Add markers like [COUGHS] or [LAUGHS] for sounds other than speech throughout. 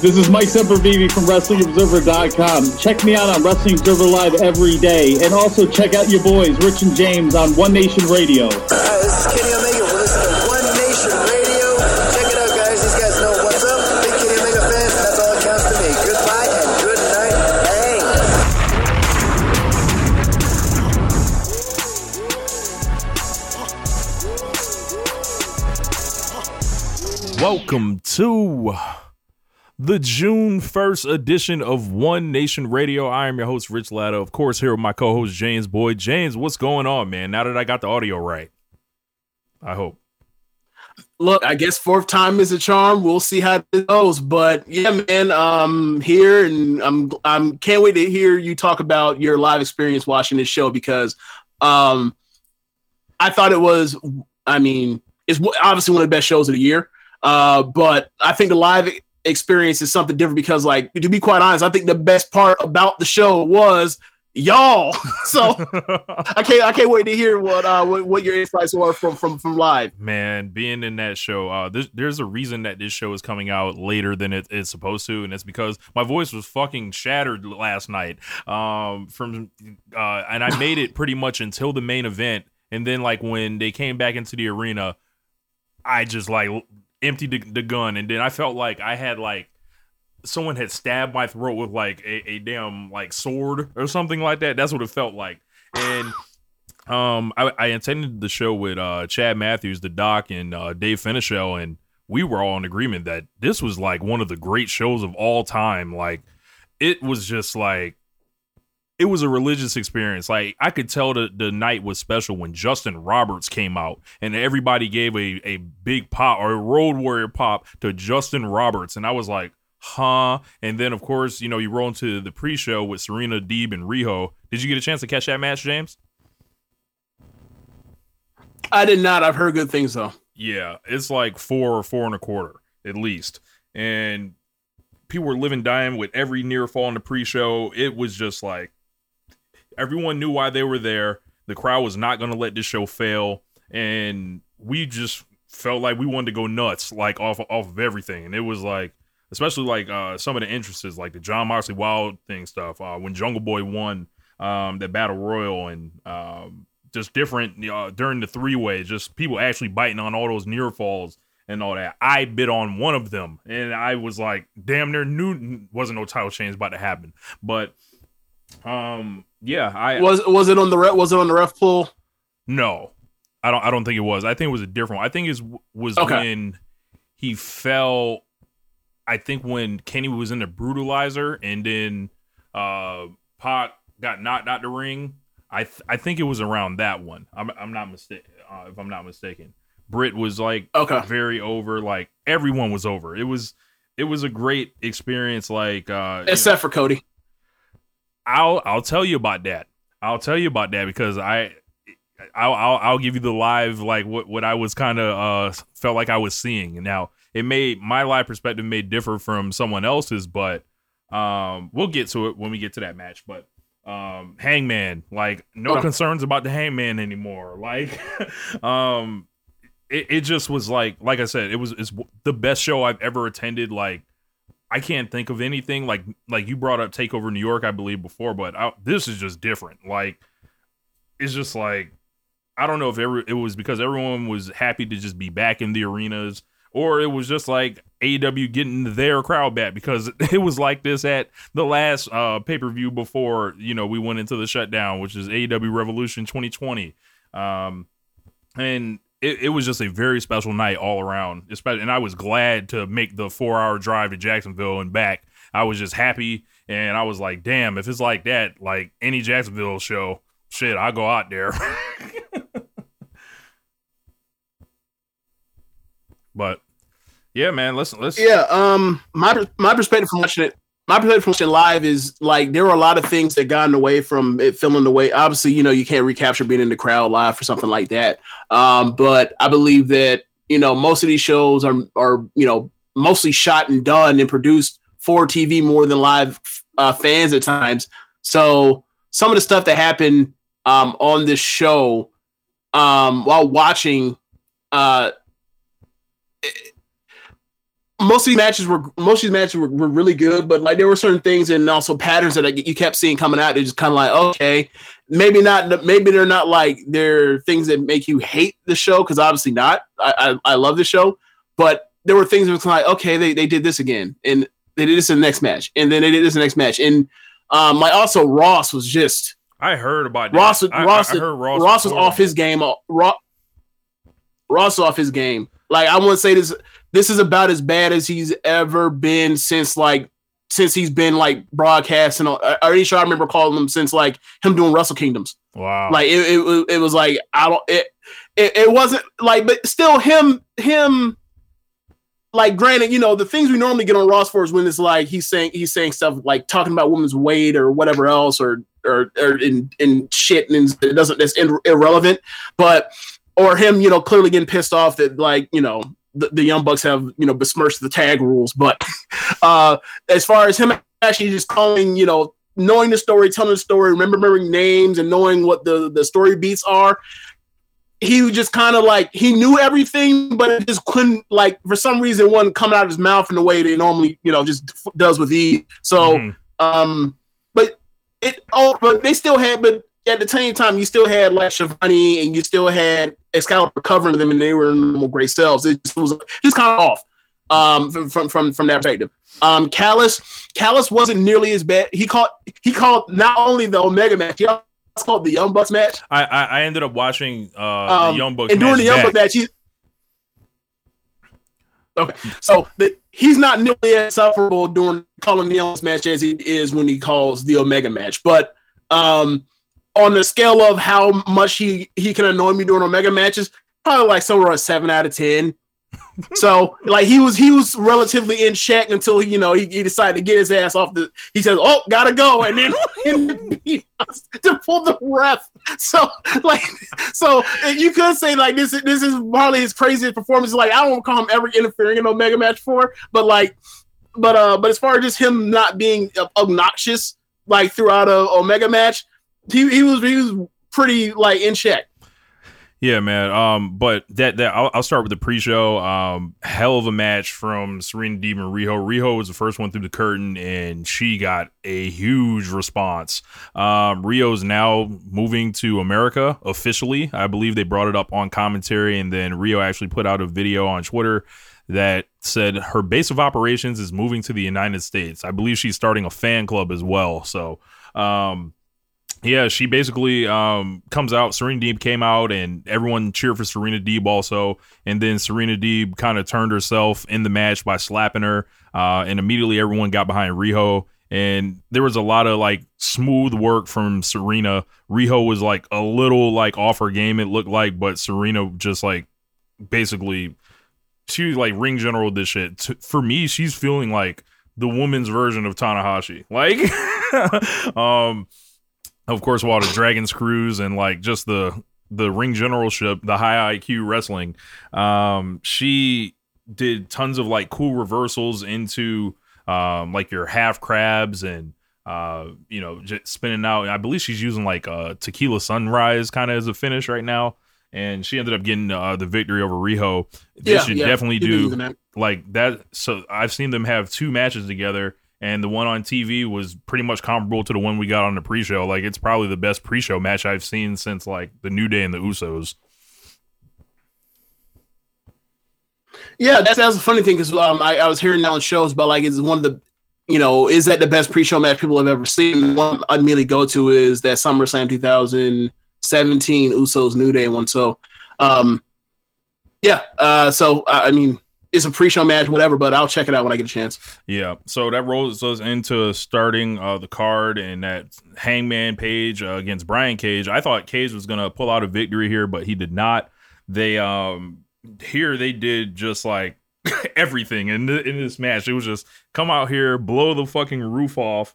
This is Mike Sempervive from WrestlingObserver.com. Check me out on Wrestling Observer Live every day. And also check out your boys, Rich and James, on One Nation Radio. Hi, this is Kenny Omega. We're listening to One Nation Radio. Check it out, guys. These guys know what's up. Big Kenny Omega fans. That's all that counts to me. Goodbye and good night. Bang. Welcome to the June 1st edition of One Nation Radio. I am your host, Rich Latta. Of course, here with my co host, James Boyd. James, what's going on, man? Now that I got the audio right, I hope. look, I guess fourth time is a charm. We'll see how it goes. But yeah, man, um here and I'm I'm can't wait to hear you talk about your live experience watching this show because um I thought it was I mean, it's obviously one of the best shows of the year. Uh, but I think the live experience is something different because like to be quite honest, I think the best part about the show was y'all. [LAUGHS] so [LAUGHS] I can't I can't wait to hear what uh what, what your insights were from from from live. Man, being in that show, uh, there's, there's a reason that this show is coming out later than it is supposed to, and it's because my voice was fucking shattered last night. Um, from uh, and I [SIGHS] made it pretty much until the main event, and then like when they came back into the arena, I just like emptied the, the gun, and then I felt like I had like someone had stabbed my throat with like a, a damn like sword or something like that. That's what it felt like, and. Um, I, I attended the show with uh Chad Matthews, the Doc, and uh, Dave Finichel, and we were all in agreement that this was like one of the great shows of all time. Like, it was just like it was a religious experience. Like I could tell the the night was special when Justin Roberts came out and everybody gave a a big pop or a Road Warrior pop to Justin Roberts, and I was like, huh. And then of course you know you roll into the pre show with Serena Deeb and Riho. Did you get a chance to catch that match, James? I did not. I've heard good things though. Yeah, it's like four or four and a quarter at least. And people were living dying with every near fall in the pre-show. It was just like everyone knew why they were there. The crowd was not going to let this show fail, and we just felt like we wanted to go nuts, like off off of everything. And it was like, especially like uh, some of the entrances, like the Jon Moxley Wild thing stuff. Uh, when Jungle Boy won um, that battle royal, and um, just different uh, during the three way, just people actually biting on all those near falls and all that. I bit on one of them, and I was like, damn, there knew wasn't no title change about to happen, but. Um. Yeah. I Was was it on the ref? Was it on the ref pool? no. I don't. I don't think it was. I think it was a different one. I think it was Okay. when he fell. I think when Kenny was in the brutalizer, and then uh Pac got knocked out the ring. I th- I think it was around that one. I'm I'm not mistaken. Uh, if I'm not mistaken, Britt was like Okay. very over. Like everyone was over. It was it was a great experience. Like uh, you know- Except for Cody. I'll I'll tell you about that. I'll tell you about that because I I'll I'll, I'll give you the live like what what I was kind of uh felt like I was seeing. Now it may my live perspective may differ from someone else's, but um we'll get to it when we get to that match. But um Hangman, like no Okay. concerns about the Hangman anymore. [LAUGHS] Like um it, it just was like like I said, it was it's the best show I've ever attended. Like I can't think of anything like like you brought up Takeover New York, I believe before, but I, this is just different. Like it's just like I don't know if every, it was because everyone was happy to just be back in the arenas, or it was just like AEW getting their crowd back because [LAUGHS] it was like this at the last uh, pay per view before you know we went into the shutdown, which is AEW Revolution 2020, um, and it, it was just a very special night all around. Especially, and I was glad to make the four hour drive to Jacksonville and back. I was just happy, and I was like, damn, if it's like that, like any Jacksonville show, shit, I'll go out there. [LAUGHS] but yeah, man, listen, listen. Yeah, um, my my perspective from watching it, my watching live is like there were a lot of things that got in the way from it filming the way. Obviously, you know, you can't recapture being in the crowd live for something like that. Um, but I believe that you know most of these shows are are you know mostly shot and done and produced for TV more than live uh, fans at times. So some of the stuff that happened um, on this show um, while watching. Uh, most of these matches were most of these matches were, were really good, but like there were certain things and also patterns that you kept seeing coming out. They're just kind of like okay, maybe not. Maybe they're not like they're things that make you hate the show because obviously not. I, I, I love the show, but there were things that was like okay, they they did this again and they did this in the next match and then they did this in the next match and um like also Ross was just I heard about that. Ross. I, Ross, I, I heard Ross, Ross was off his game. uh, Ross, Ross off his game. Like I want to say this. This is about as bad as he's ever been since like since he's been like broadcasting. on- uh, I already sure I remember calling him since like him doing Wrestle Kingdoms. Wow. Like it, it, was- it was like I don't it, it it wasn't like but still him him like granted you know the things we normally get on Ross for is when it's like he's saying he's saying stuff like talking about women's weight or whatever else or or, or in in shit and it doesn't that's irrelevant but or him you know clearly getting pissed off that like you know the, the young bucks have you know besmirched the tag rules but uh as far as him actually just calling you know knowing the story telling the story remembering names and knowing what the the story beats are he just kind of like he knew everything, but it just couldn't like for some reason it wasn't coming out of his mouth in the way that normally you know just f- does with E. So Mhm. um, but it oh, but they still had, but at the same time, you still had like Schiavone and you still had Excalibur covering them, and they were normal great selves. It just was just kind of off um from from from, from that perspective. Um, Callis Callis wasn't nearly as bad. He called he called not only the Omega match, he also called the Young Bucks match. I, I I ended up watching uh Um, the Young Bucks and during match the Young. Bucks match, he okay. So the, he's not nearly as sufferable during calling the Young Bucks match as he is when he calls the Omega match. But um, on the scale of how much he he can annoy me during Omega matches, probably like somewhere a seven out of ten. [LAUGHS] so like he was he was relatively in check until he you know he, he decided to get his ass off the he says oh gotta go and then [LAUGHS] he to pull the ref so like so you could say like this is this is probably his craziest performance like I don't call him ever interfering in Omega match for but like but uh but as far as just him not being obnoxious like throughout a Omega match he, he was he was pretty like in check Yeah, man. Um, but that that I'll, I'll start with the pre-show. Um, hell of a match from Serena Deeb and Riho. Riho was the first one through the curtain, and she got a huge response. Um, Riho's now moving to America officially. I believe they brought it up on commentary, and then Riho actually put out a video on Twitter that said her base of operations is moving to the United States. I believe she's starting a fan club as well. So, um, yeah, she basically um, comes out. Serena Deeb came out, and everyone cheered for Serena Deeb also. And then Serena Deeb kind of turned herself in the match by slapping her, uh, and immediately everyone got behind Riho. And there was a lot of like smooth work from Serena. Riho was like a little like off her game, it looked like, but Serena just like basically she like ring general this shit. For me, she's feeling like the woman's version of Tanahashi. Like, [LAUGHS] um, of course, while the Dragon Screws and like just the the ring generalship, the high IQ wrestling, um, she did tons of like cool reversals into um like your half crabs and uh you know just spinning out. I believe she's using like a tequila sunrise kind of as a finish right now. And she ended up getting uh, the victory over Riho. They Yeah, should yeah, definitely do that. like that so i've seen them have two matches together and the one on tv was pretty much comparable to the one we got on the pre-show like it's probably the best pre-show match i've seen since like the new day and the usos Yeah, that's that's a funny thing because um, I, I was hearing now on shows but like it's one of the you know is that the best pre-show match people have ever seen? One I immediately go to is that SummerSlam 2017 Usos New Day one. So, um, yeah. Uh, so I mean it's a pre-show match, whatever, but I'll check it out when I get a chance. Yeah, so that rolls us into starting uh, the card and that Hangman Page uh, against Brian Cage. I thought Cage was gonna pull out a victory here, but he did not. They um here they did just like [LAUGHS] everything in th- in this match. It was just come out here, blow the fucking roof off.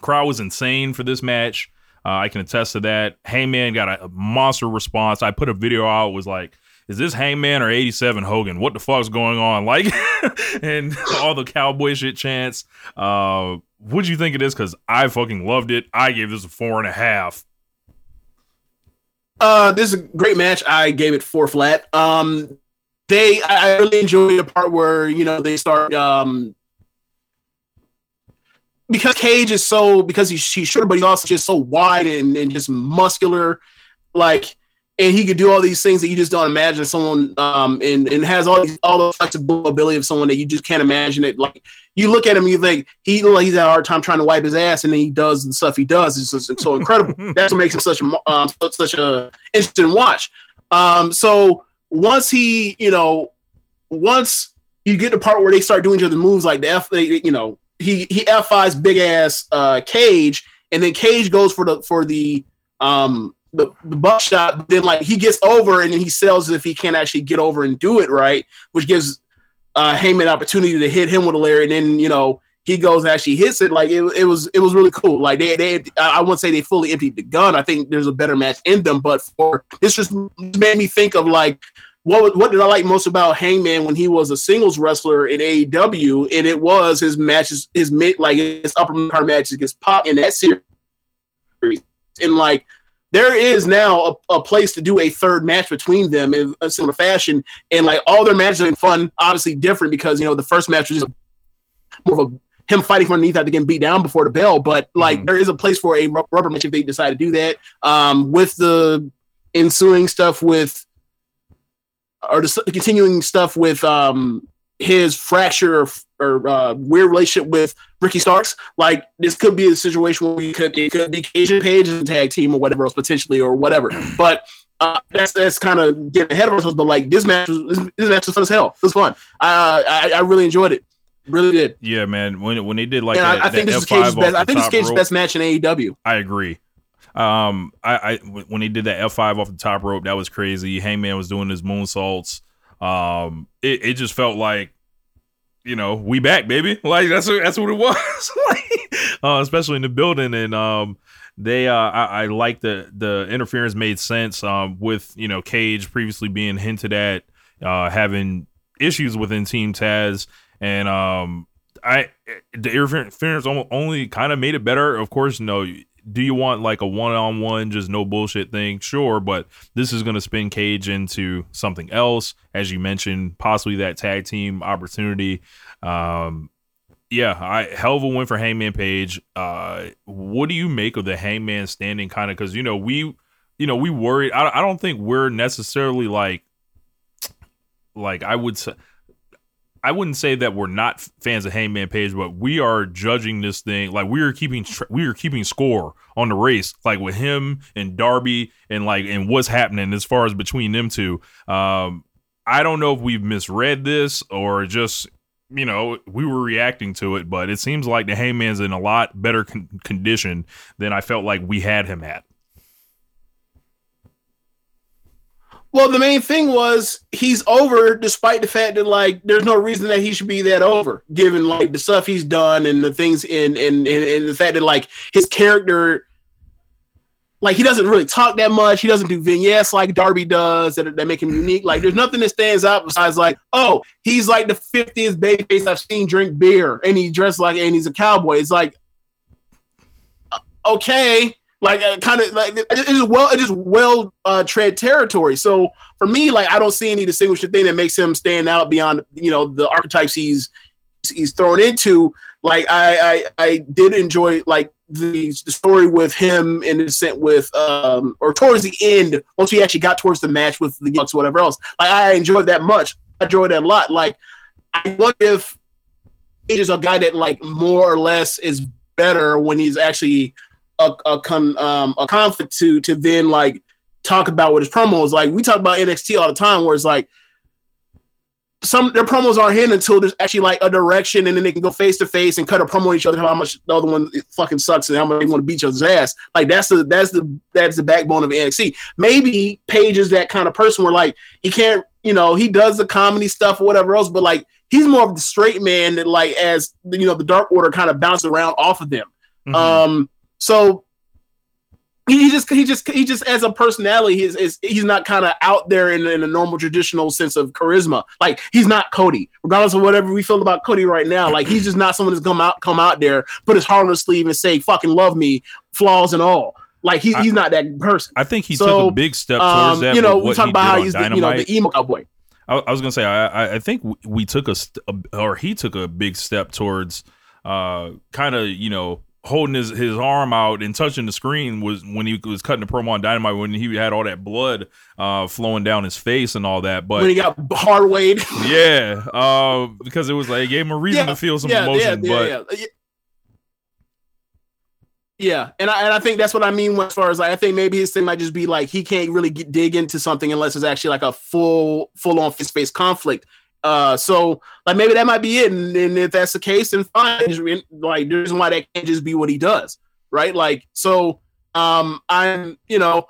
Crowd was insane for this match. Uh, I can attest to that. Hangman got a, a monster response. I put a video out. Was like, is this Hangman or 87 Hogan? What the fuck's going on? Like, [LAUGHS] and [LAUGHS] all the cowboy shit chants. Uh, what'd you think of this? Because I fucking loved it. I gave this a four and a half. Uh, this is a great match. I gave it four flat. Um, they I really enjoyed the part where you know they start um because Cage is so because he's he's short, but he's also just so wide and, and just muscular, like and he could do all these things that you just don't imagine someone um and, and has all these all the flexibility of someone that you just can't imagine it. Like you look at him you think he like he's had a hard time trying to wipe his ass and then he does the stuff he does. It's just it's so incredible. [LAUGHS] That's what makes him such a um, such a interesting watch. Um so once he you know once you get the part where they start doing each other moves like the F they, you know he he F5s big ass uh cage and then cage goes for the for the um the, the buckshot, then like he gets over and then he sells if he can't actually get over and do it right, which gives uh Hangman opportunity to hit him with a layer, and then you know he goes and actually hits it. Like it, it was it was really cool. Like they they I I wouldn't say they fully emptied the gun. I think there's a better match in them, but for this just made me think of like what what did I like most about Hangman when he was a singles wrestler in AEW, and it was his matches, his mid like his upper card matches against Pop in that series, and like there is now a, a place to do a third match between them in a similar fashion, and like all their matches are fun, obviously different because you know the first match was just more of a him fighting from underneath after getting beat down before the bell, but like Mhm. there is a place for a ru- rubber match if they decide to do that. Um, with the ensuing stuff with or the continuing stuff with um his fracture or, or uh, weird relationship with Ricky Starks. Like this could be a situation where we could it could be Cajun Page as a tag team or whatever else potentially or whatever. But uh, that's that's kind of getting ahead of ourselves. But like this match, was, this, this match was fun as hell. It was fun. Uh, I I really enjoyed it. Really did. Yeah, man. When when they did like that, I, I think this is F5 Cage's best. I think it's top Cage's best match in AEW. I agree. Um, I, I when they did that F five off the top rope, that was crazy. Hangman was doing his moonsaults. Um, it, it just felt like, you know, we back, baby. [LAUGHS] Like that's what that's what it was. [LAUGHS] like, uh, especially in the building, and um, they uh, I, I like the the interference made sense. Um, with you know Cage previously being hinted at, uh, having issues within Team Taz, and um, I the interference only kind of made it better. Of course, you no. Do you want like a one-on-one, just no bullshit thing? Sure, but this is going to spin Cage into something else, as you mentioned, possibly that tag team opportunity. Um, yeah, I hell of a win for Hangman Page. Uh, what do you make of the Hangman standing kind of? Because you know we, you know we worried. I, I don't think we're necessarily like, like I would say. I wouldn't say that we're not fans of Hangman Page, but we are judging this thing like we are keeping tr- we are keeping score on the race, like with him and Darby, and like and what's happening as far as between them two. Um, I don't know if we've misread this or just you know we were reacting to it, but it seems like the Hangman's in a lot better con- condition than I felt like we had him at. Well, the main thing was he's over, despite the fact that like there's no reason that he should be that over, given like the stuff he's done and the things in and and, and the fact that like his character, like he doesn't really talk that much. He doesn't do vignettes like Darby does that, that make him unique. Like there's nothing that stands out besides like, oh, he's like the 50th babyface I've seen drink beer, and he dressed like and he's a cowboy. It's like, uh, okay like uh, kind of like it- it's well it's just well uh tread territory so for me like i don't see any distinguishing thing that makes him stand out beyond you know the archetypes he's he's thrown into. Like I, I, I did enjoy like the, the story with him in the sense with um or towards the end once we actually got towards the match with the Bucks whatever else. Like I enjoyed that much. I enjoyed that a lot. Like I wonder if Page is a guy that like more or less is better when he's actually a a, con, um, a conflict to to then like talk about what his promos. Like we talk about NXT all the time, where it's like some their promos aren't hitting until there's actually like a direction, and then they can go face to face and cut a promo on each other how much the other one fucking sucks and how much they want to beat each other's ass. Like that's the that's the that's the backbone of NXT. Maybe Page is that kind of person where like he can't, you know, he does the comedy stuff or whatever else, but like he's more of the straight man that like as you know the Dark Order kind of bounce around off of them. Mhm. Um, so he just he just he just as a personality he's is he's not kind of out there in, in a normal traditional sense of charisma. Like he's not cody. Regardless of whatever we feel about cody right now like he's just not someone that's come out come out there put his heart on his sleeve and say fucking love me flaws and all. Like he, he's not that person. I think he So, took a big step towards um, that. you know we talk about how he's the, you know the emo cowboy I, I was gonna say I, I- think we- we took a, st- a or he took a big step towards uh kind of you know holding his, his arm out and touching the screen was when he was cutting the promo on Dynamite when he had all that blood uh flowing down his face and all that. But when he got hard weighed [LAUGHS] yeah, uh, because it was like it gave him a reason to feel some emotion. but yeah, yeah. Yeah, and I and I think that's what I mean as far as like I think maybe his thing might just be like he can't really get, dig into something unless it's actually like a full full on face face conflict. Uh, so like maybe that might be it, and, and if that's the case, then fine. Like the reason why that can't just be what he does, right? Like so, um, I'm you know,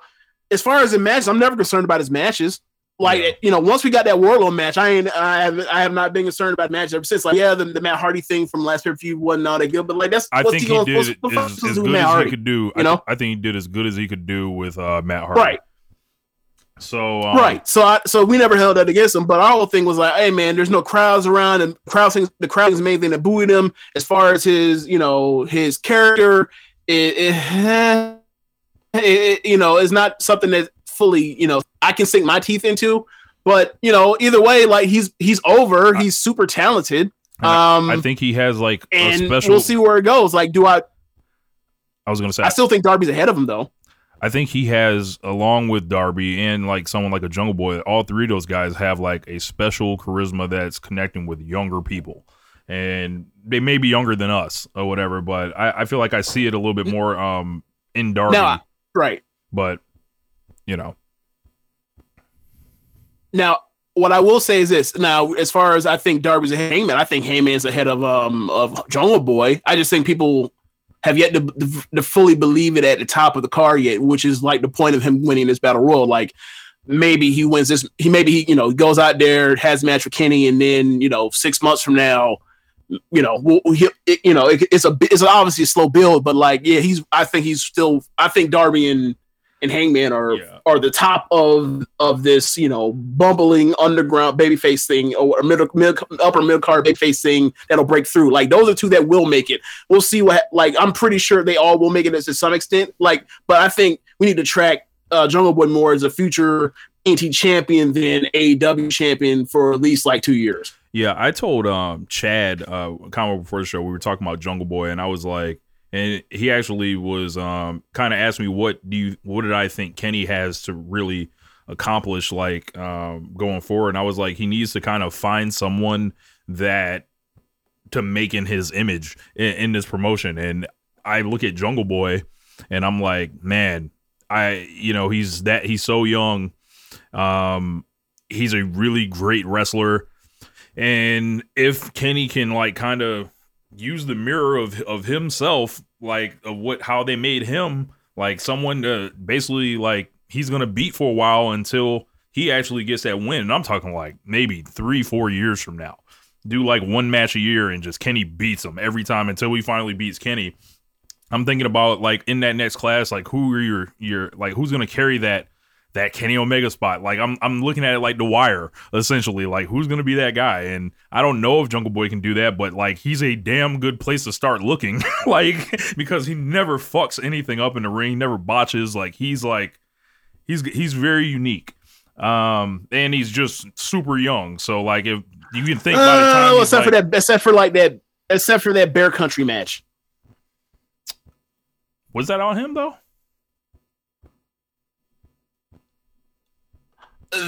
as far as the matches, I'm never concerned about his matches. Like Yeah. you know, once we got that Warlow match, I ain't I have I have not been concerned about matches ever since. Like yeah, the, the Matt Hardy thing from last year feud wasn't all that good, but like that's I what's think he gonna- did what's- it what the fuck as, as with good Matt as he Hardy? could do. I, you know? I think he did as good as he could do with uh, Matt Hardy. Right. So um, right. So I so we never held that against him, but our whole thing was like, hey man, there's no crowds around, and crowds things the crowd is the main thing that buoyed him. As far as his you know his character, it, it, [LAUGHS] it- you know is not something that fully you know I can sink my teeth into. But you know, either way, like he's he's over. He's super talented. I- Um, I think he has like a and special. we'll see where it goes. Like, do I? I was gonna say I still think Darby's ahead of him though. I think he has, along with Darby and like someone like a Jungle Boy, all three of those guys have like a special charisma that's connecting with younger people. And they may be younger than us or whatever, but I, I feel like I see it a little bit more um in Darby. Now, I- right. but you know, Now, what I will say is this. Now, as far as I think Darby's a Hangman, I think Hangman's ahead of um of Jungle Boy. I just think people have yet to, to fully believe it at the top of the car yet, which is like the point of him winning this battle royal. Like maybe he wins this. He maybe he you know goes out there has a match with Kenny, and then you know six months from now. You know, he, it, you know, it, it's a it's obviously a slow build, but like, yeah, he's. I think he's still. I think Darby and and Hangman are Yeah. are the top of of this, you know, bumbling underground babyface thing or middle mid, upper mid card babyface thing that'll break through. Like those are two that will make it. We'll see what. Like I'm pretty sure they all will make it to some extent. Like, but I think we need to track uh, Jungle Boy more as a future anti champion than AEW champion for at least like two years. Yeah, I told um Chad uh kind of before the show we were talking about Jungle Boy and I was like and he actually was um kind of asked me what do you what did I think Kenny has to really accomplish like um going forward? And I was like he needs to kind of find someone that to make in his image in, in this promotion. And I look at Jungle Boy and I'm like man I you know he's that he's so young. Um he's a really great wrestler. And if Kenny can like kind of use the mirror of of himself, like of what how they made him, like someone to basically like he's gonna beat for a while until he actually gets that win. And I'm talking like maybe three, four years from now. Do like one match a year and just Kenny beats him every time until he finally beats Kenny. I'm thinking about like in that next class, like who are your your like who's gonna carry that that Kenny Omega spot. Like I'm I'm looking at it like the wire, essentially. Like who's gonna be that guy? And I don't know if Jungle Boy can do that, but like he's a damn good place to start looking. [LAUGHS] like because he never fucks anything up in the ring, never botches. Like he's like he's he's very unique. Um, and he's just super young. So like if you can think by the time Uh, except for that, except for like that, except for that Bear Country match. was that on him though?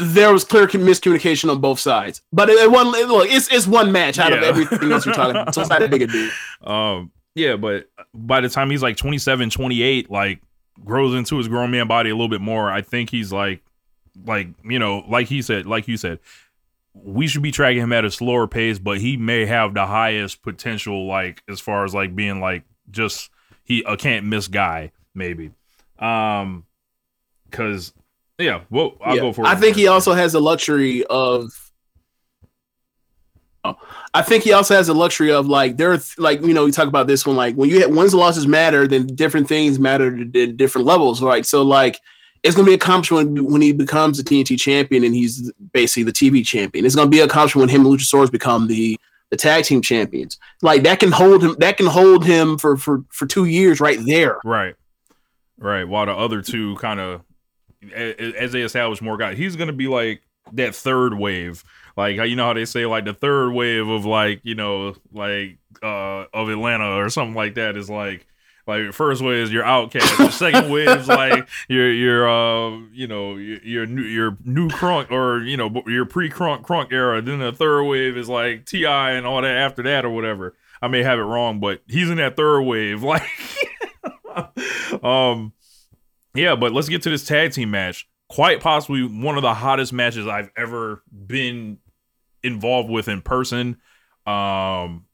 There was clear miscommunication on both sides, but it, it one look, it's it's one match out of everything else we're talking about, so it's not that big a deal. [LAUGHS] Um, yeah, but by the time he's like 27, 28, like grows into his grown man body a little bit more, I think he's like, like, you know, like he said, like you said, we should be tracking him at a slower pace, but he may have the highest potential, like, as far as like being like just he a can't miss guy, maybe. Um, cause yeah, well, I'll Yeah. go for it. I think he also has the luxury of. Oh, I think he also has the luxury of like there, are th- like you know, we talk about this one like when you hit wins and losses matter, then different things matter at at different levels, right? So like it's gonna be accomplishment when, when he becomes the TNT champion and he's basically the TV champion. It's gonna be accomplishment when him and Luchasaurus become the the tag team champions. Like that can hold him. That can hold him for for for two years right there. Right. Right. While the other two kind of, as they establish more guys, he's going to be like that third wave. Like, you know how they say, like, the third wave of, like, you know, like, uh, of Atlanta or something like that is like, like, first wave is your OutKast. The second wave is [LAUGHS] like your, your, uh, you know, your, your new, your new crunk or, you know, your pre crunk crunk era. Then the third wave is like T.I. and all that after that or whatever. I may have it wrong, but he's in that third wave. [LAUGHS] Like, [LAUGHS] um, yeah, but let's get to this tag team match. Quite possibly one of the hottest matches I've ever been involved with in person. Um,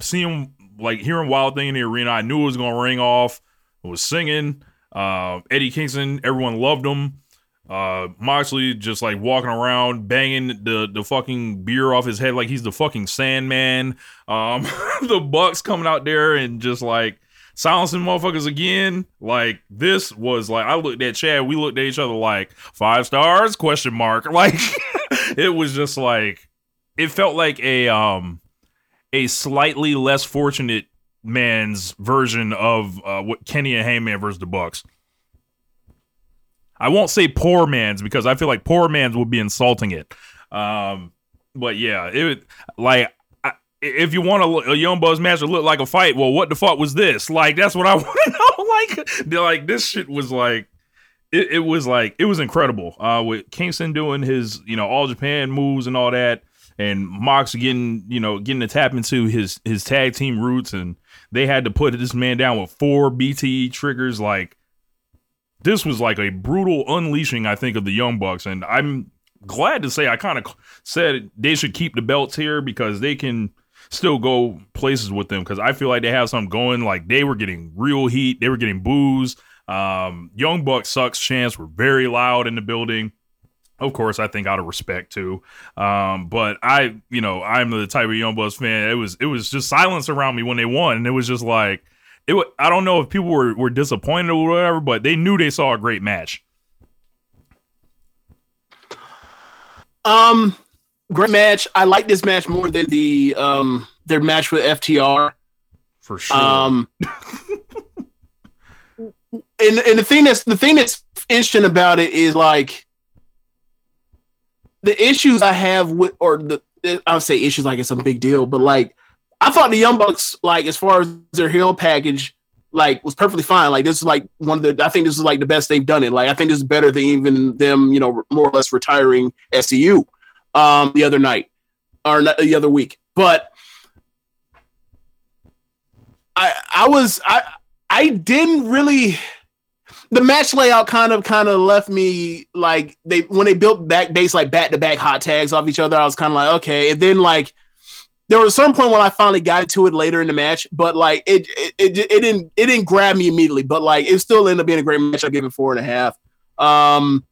seeing like hearing Wild Thing in the arena, I knew it was gonna ring off. I was singing. Uh, Eddie Kingston, everyone loved him. Uh, Moxley just like walking around, banging the the fucking beer off his head like he's the fucking Sandman. Um, [LAUGHS] the Bucks coming out there and just like silencing motherfuckers again. Like this was like I looked at Chad, we looked at each other like five stars question mark. [LAUGHS] Like it was just like it felt like a um a slightly less fortunate man's version of uh, what Kenny and Hangman versus the Bucks. I won't say poor man's because I feel like poor man's would be insulting it. Um, but yeah, it like if you want a, a Young Bucks match to look like a fight, well, what the fuck was this? Like that's what I [LAUGHS] want to know. Like, like this shit was like. It, it was like it was incredible. Uh, with Kingston doing his you know all Japan moves and all that, and Mox getting you know getting to tap into his his tag team roots, and they had to put this man down with four BTE triggers. Like this was like a brutal unleashing, I think, of the Young Bucks, and I'm glad to say I kind of said they should keep the belts here because they can still go places with them because I feel like they have something going. Like they were getting real heat, they were getting booze. Um, Young Buck sucks chants were very loud in the building. Of course, I think out of respect too. Um, but I, you know, I'm the type of Young Bucks fan. It was it was just silence around me when they won, and it was just like it. wa- I don't know if people were were disappointed or whatever, but they knew they saw a great match. Um, great match. I like this match more than the um their match with FTR. For sure. Um, and and the thing that's the thing that's interesting about it is like the issues I have with or the I would say issues like it's a big deal, but like I thought the Young Bucks like as far as their heel package like was perfectly fine. Like this is like one of the I think this is like the best they've done it. Like I think this is better than even them, you know, more or less retiring SCU um the other night or the other week. But I I was I I didn't really the match layout kind of kind of left me like they when they built back base like back to back hot tags off each other. I was kind of like okay, and then like there was some point when I finally got to it later in the match, but like it it, it it didn't it didn't grab me immediately, but like it still ended up being a great match. I gave it four and a half. Um,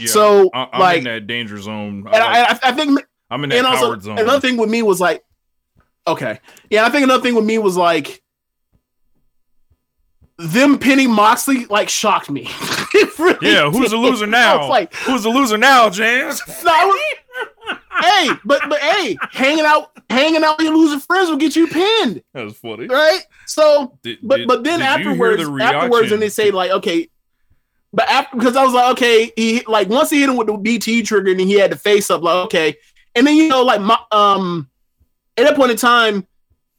Yeah, so I, I'm like in that danger zone. I and like- I, I think I'm in that and also coward zone. another thing with me was like, okay, yeah, I think another thing with me was like, them pinning Moxley like shocked me. [LAUGHS] Really yeah, who's the loser now? like, who's the loser now, James? [LAUGHS] no, hey, but but hey, hanging out, hanging out with your losing friends will get you pinned, That was funny. right? So, Did- but did- but then did afterwards, the afterwards, when they say like, okay, but after because I was like, okay, he like once he hit him with the BT trigger and he had the face up, like okay, and then you know like my, um at that point in time,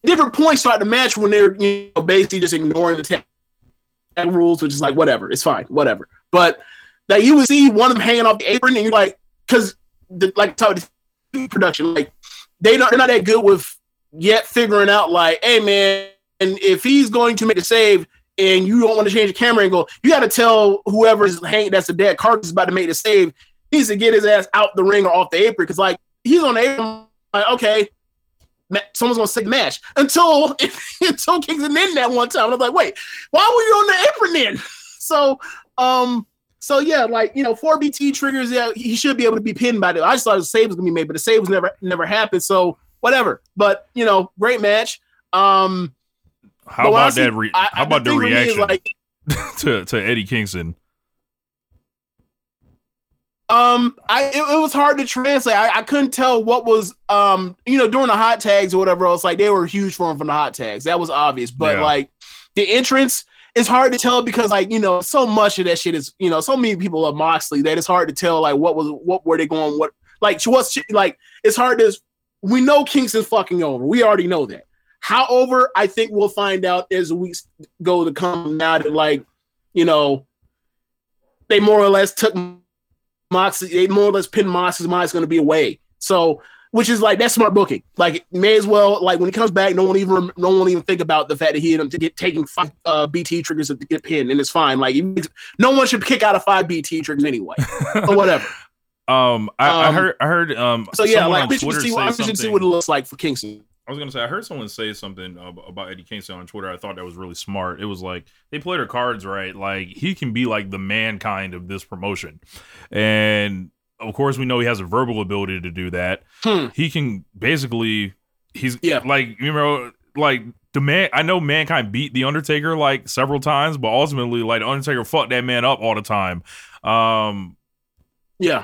different points throughout the match when they're you know basically just ignoring the tag rules, which is like whatever, it's fine, whatever. But that you would see one of them hanging off the apron, and you're like, because like talk production, like they not they're not that good with yet figuring out like, hey man, and if he's going to make a save and you don't want to change the camera angle, you got to tell whoever's hanging that's a dead carcass is about to make the save, he needs to get his ass out the ring or off the apron because like he's on the apron, like okay, someone's gonna say match until [LAUGHS] until Kingston in that one time. And I'm like, wait, why were you on the apron then? [LAUGHS] So um so yeah, like you know, four BT triggers, yeah, he should be able to be pinned by the. I just thought the save was gonna be made, but the save was never never happened. So whatever. But you know, great match. Um How about honestly, that? Re- I- how about the thing with me is, reaction like, [LAUGHS] to to Eddie Kingston? Um, I it, it was hard to translate. I, I couldn't tell what was um, you know, during the hot tags or whatever else. Like they were huge for him from the hot tags. That was obvious. But Yeah. like the entrance is hard to tell because like you know, so much of that shit is you know, so many people love Moxley that it's hard to tell like what was what were they going what like what's like it's hard to we know Kingston's fucking over. We already know that. However, I think we'll find out as the weeks go to come now that like you know they more or less took Moxie, they more or less pinned Moxley's mind's going to be away. So, which is like that's smart booking. Like, may as well like when he comes back, no one even no one even think about the fact that he had him to get taking five uh, BT triggers to get pinned, and it's fine. Like, no one should kick out of five BT triggers anyway, [LAUGHS] or whatever. Um, I, I Um, heard I heard um. So yeah, like we should see, should see what it looks like for Kingston. I was gonna say I heard someone say something about Eddie Kingston on Twitter. I thought that was really smart. It was like they played their cards right. Like he can be like the mankind of this promotion, and of course we know he has a verbal ability to do that. Hmm. He can basically he's Yeah. like you know like the man. I know mankind beat the Undertaker like several times, but ultimately like Undertaker fucked that man up all the time. Um, Yeah,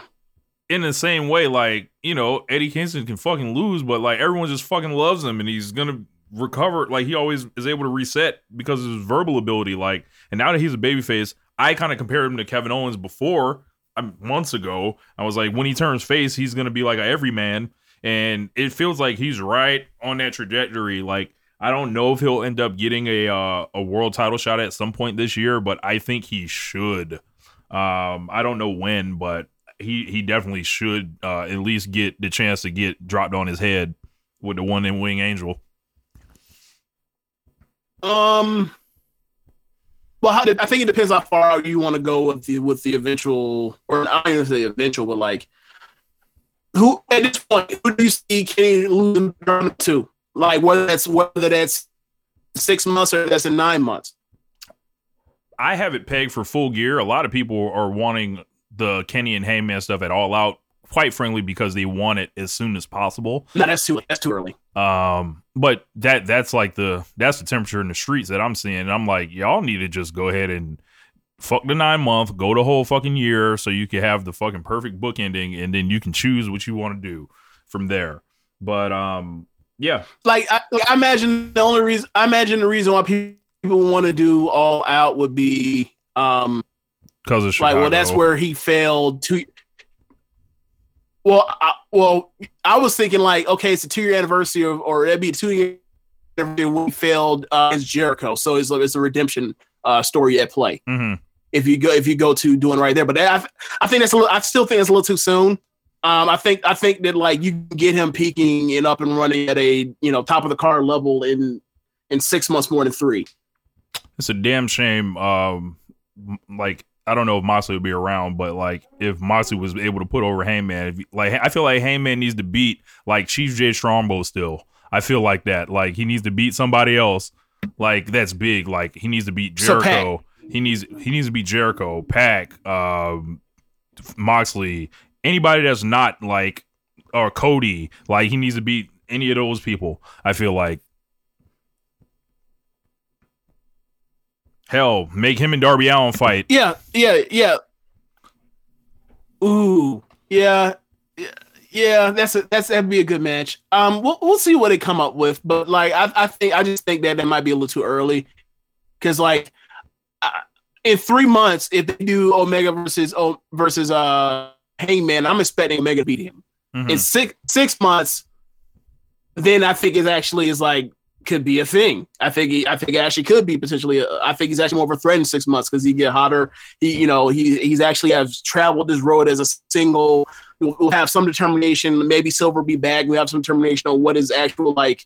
in the same way, like, you know, Eddie Kingston can fucking lose, but like everyone just fucking loves him and he's gonna recover. Like he always is able to reset because of his verbal ability. Like, and now that he's a babyface, I kind of compared him to Kevin Owens before um, months ago. I was like, when he turns face, he's gonna be like a everyman. And it feels like he's right on that trajectory. Like, I don't know if he'll end up getting a uh, a world title shot at some point this year, but I think he should. Um, I don't know when, but he he definitely should uh, at least get the chance to get dropped on his head with the one in Winged Angel. Um. Well, how did, I think it depends how far you want to go with the with the eventual, or I don't even say eventual, but like who at this point who do you see Kenny losing to? Like whether that's whether that's six months or that's in nine months. I have it pegged for full gear. A lot of people are wanting the Kenny and Hangman stuff at all out, quite frankly, because they want it as soon as possible. No, that's too that's too early. Um, but that that's like the that's the temperature in the streets that I'm seeing. And I'm like, y'all need to just go ahead and fuck the nine month, go the whole fucking year, so you can have the fucking perfect book ending, and then you can choose what you want to do from there. But um, yeah, Like I, like, I imagine the only reason I imagine the reason why people want to do all out would be um because of Chicago. Like, well, that's where he failed two. Well, I, well, I was thinking like, okay, it's a two year anniversary of, or it'd be a two year anniversary when he failed uh, as Jericho. So it's, it's a redemption uh, story at play. hmm If you go, if you go to doing right there, but I, I think that's a little, I still think it's a little too soon. Um, I think, I think that like you get him peaking and up and running at a you know top of the car level in in six months more than three. It's a damn shame. Um, like I don't know if Moxley would be around, but like if Moxley was able to put over Hangman, if, like I feel like Hangman needs to beat like Chief J Strongbow still. I feel like that. Like he needs to beat somebody else. Like that's big. Like he needs to beat So, Jericho. he needs he needs to beat Jericho, Pac, um, Moxley, anybody that's not like or Cody. Like he needs to beat any of those people. I feel like. Hell, make him and Darby Allin fight. Yeah, yeah, yeah. Ooh, yeah, yeah, yeah. That's a, that's that'd be a good match. Um, we'll we'll see what they come up with, but like I I think I just think that that might be a little too early, because like, I, in three months, if they do Omega versus oh, versus uh Hangman, I'm expecting Omega to beat him. Mhm. In six six months, then I think it actually is like could be a thing. I think he, I think actually could be potentially. A, I think he's actually more of a threat in six months because he get hotter. He, you know, he he's actually has traveled this road as a single. We'll, we'll have some determination. Maybe Silver be back. We have some determination on what his actual like,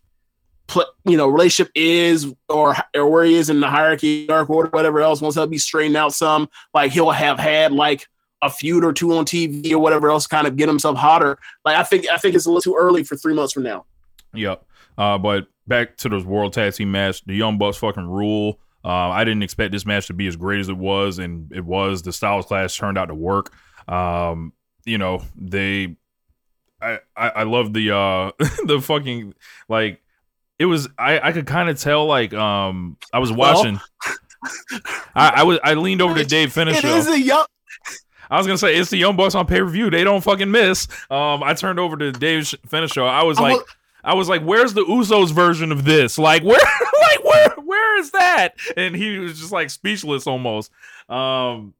pl- you know, relationship is or or where he is in the hierarchy, dark order, whatever else. Once he'll be straightened out some, like he'll have had like a feud or two on TV or whatever else, kind of get himself hotter. Like I think I think it's a little too early for three months from now. Yep. Uh, but back to this World Tag Team match, the Young Bucks fucking rule. Uh, I didn't expect this match to be as great as it was, and it was. The Styles Clash turned out to work. Um, you know, they. I I, I love the uh [LAUGHS] the fucking like it was I I could kind of tell like um I was Well- watching. I, I was I leaned over to Dave Finish. It is a young. I was gonna say it's the Young Bucks on pay per view. They don't fucking miss. Um, I turned over to finish show. I was like, I was like, "Where's the Usos version of this? Like, where, [LAUGHS] like, where, where is that?" And he was just like speechless almost. Um,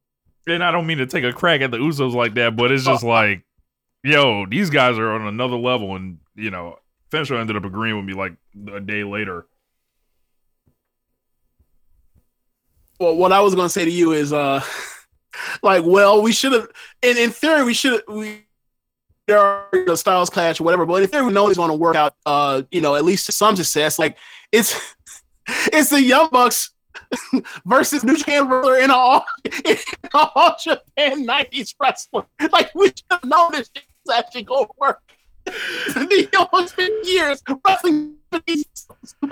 and I don't mean to take a crack at the Usos like that, but it's just like, yo, these guys are on another level. And you know, Finisher ended up agreeing with me like a day later. well, what I was to say to you is, uh, [LAUGHS] like, well, we should have, in, in theory, we should we there are you know, styles clash or whatever, but if we know it's going to work out, uh, you know, at least some success. Like, it's [LAUGHS] it's the Young Bucks [LAUGHS] versus New Japan Wrestler in all [LAUGHS] in all Japan '90s wrestling. Like, we should have known this shit was actually going to work. the Bucks been years wrestling. We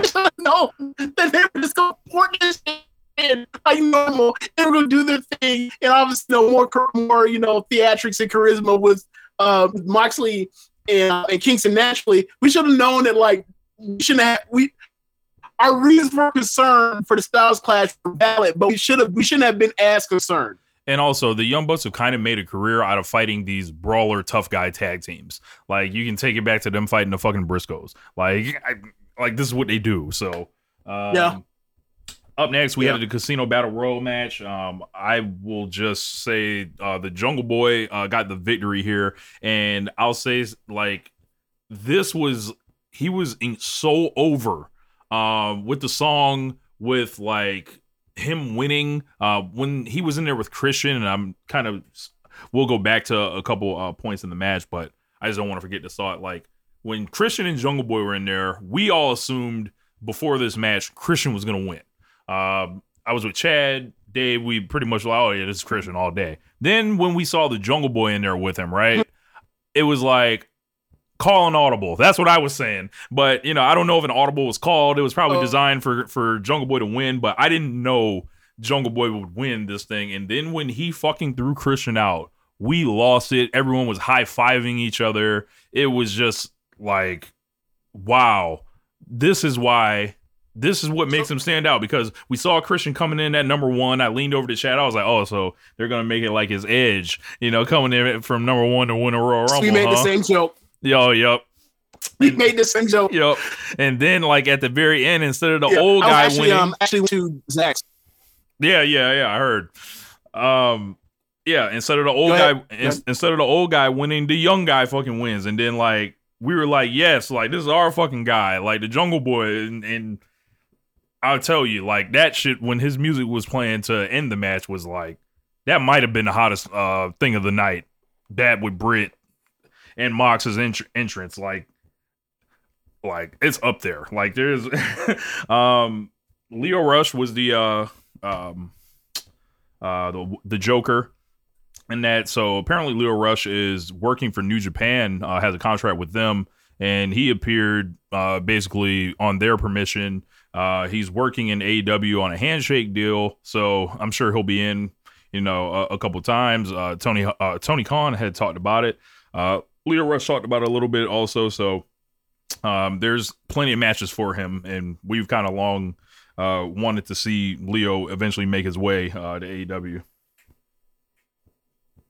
should have known that they were just going to port this shit in like normal. They were going to do their thing, and obviously, you know, more more you know theatrics and charisma with uh, Moxley and, and Kingston. Naturally, we should have known that like we shouldn't have we. Our reasons for concern for the Styles Clash were valid, but we should have we shouldn't have been as concerned. And also, the Young Bucks have kind of made a career out of fighting these brawler tough guy tag teams. Like you can take it back to them fighting the fucking Briscoes. Like, I, like this is what they do. So, um, Yeah. Up next, we Yeah. have the Casino Battle Royal match. Um, I will just say uh, the Jungle Boy uh, got the victory here, and I'll say like this was he was in, so over um, with the song with like him winning uh, when he was in there with Christian, and I'm kind of we'll go back to a couple uh, points in the match, but I just don't want to forget this thought. Like when Christian and Jungle Boy were in there, we all assumed before this match Christian was gonna win. Um, I was with Chad, Dave. We pretty much like, oh yeah, this is Christian all day. Then when we saw the Jungle Boy in there with him, right? [LAUGHS] it was like call an audible. That's what I was saying. But you know, I don't know if an audible was called. It was probably Oh. designed for for Jungle Boy to win, but I didn't know Jungle Boy would win this thing. And then when he fucking threw Christian out, we lost it. Everyone was high fiving each other. It was just like, wow, this is why. This is what makes him stand out because we saw Christian coming in at number one. I leaned over to chat. I was like, "Oh, so they're gonna make it like his edge, you know, coming in from number one to win a Royal Rumble." we made the same joke. Yo, yep. We made the same joke. Yep. And then like at the very end, instead of the Yeah, old guy actually, winning. um, actually went to Zach's. yeah, yeah, yeah. I heard. Um yeah, instead of the old guy ahead. Go ins- ahead. instead of the old guy winning, the young guy fucking wins. And then like we were like, yes, like this is our fucking guy, like the jungle boy. And, and I'll tell you, like that shit when his music was playing to end the match was like that might have been the hottest uh thing of the night. That with Britt and Mox's entr- entrance, like like it's up there. Like there's [LAUGHS] um Lio Rush was the uh um uh the the Joker and that so apparently Lio Rush is working for New Japan, uh, has a contract with them, and he appeared uh basically on their permission. Uh he's working in AEW on a handshake deal, so I'm sure he'll be in, you know, a, a couple times. Uh Tony uh Tony Khan had talked about it. Uh Lio Rush talked about it a little bit also, so um, there's plenty of matches for him, and we've kind of long uh, wanted to see Leo eventually make his way uh, to AEW.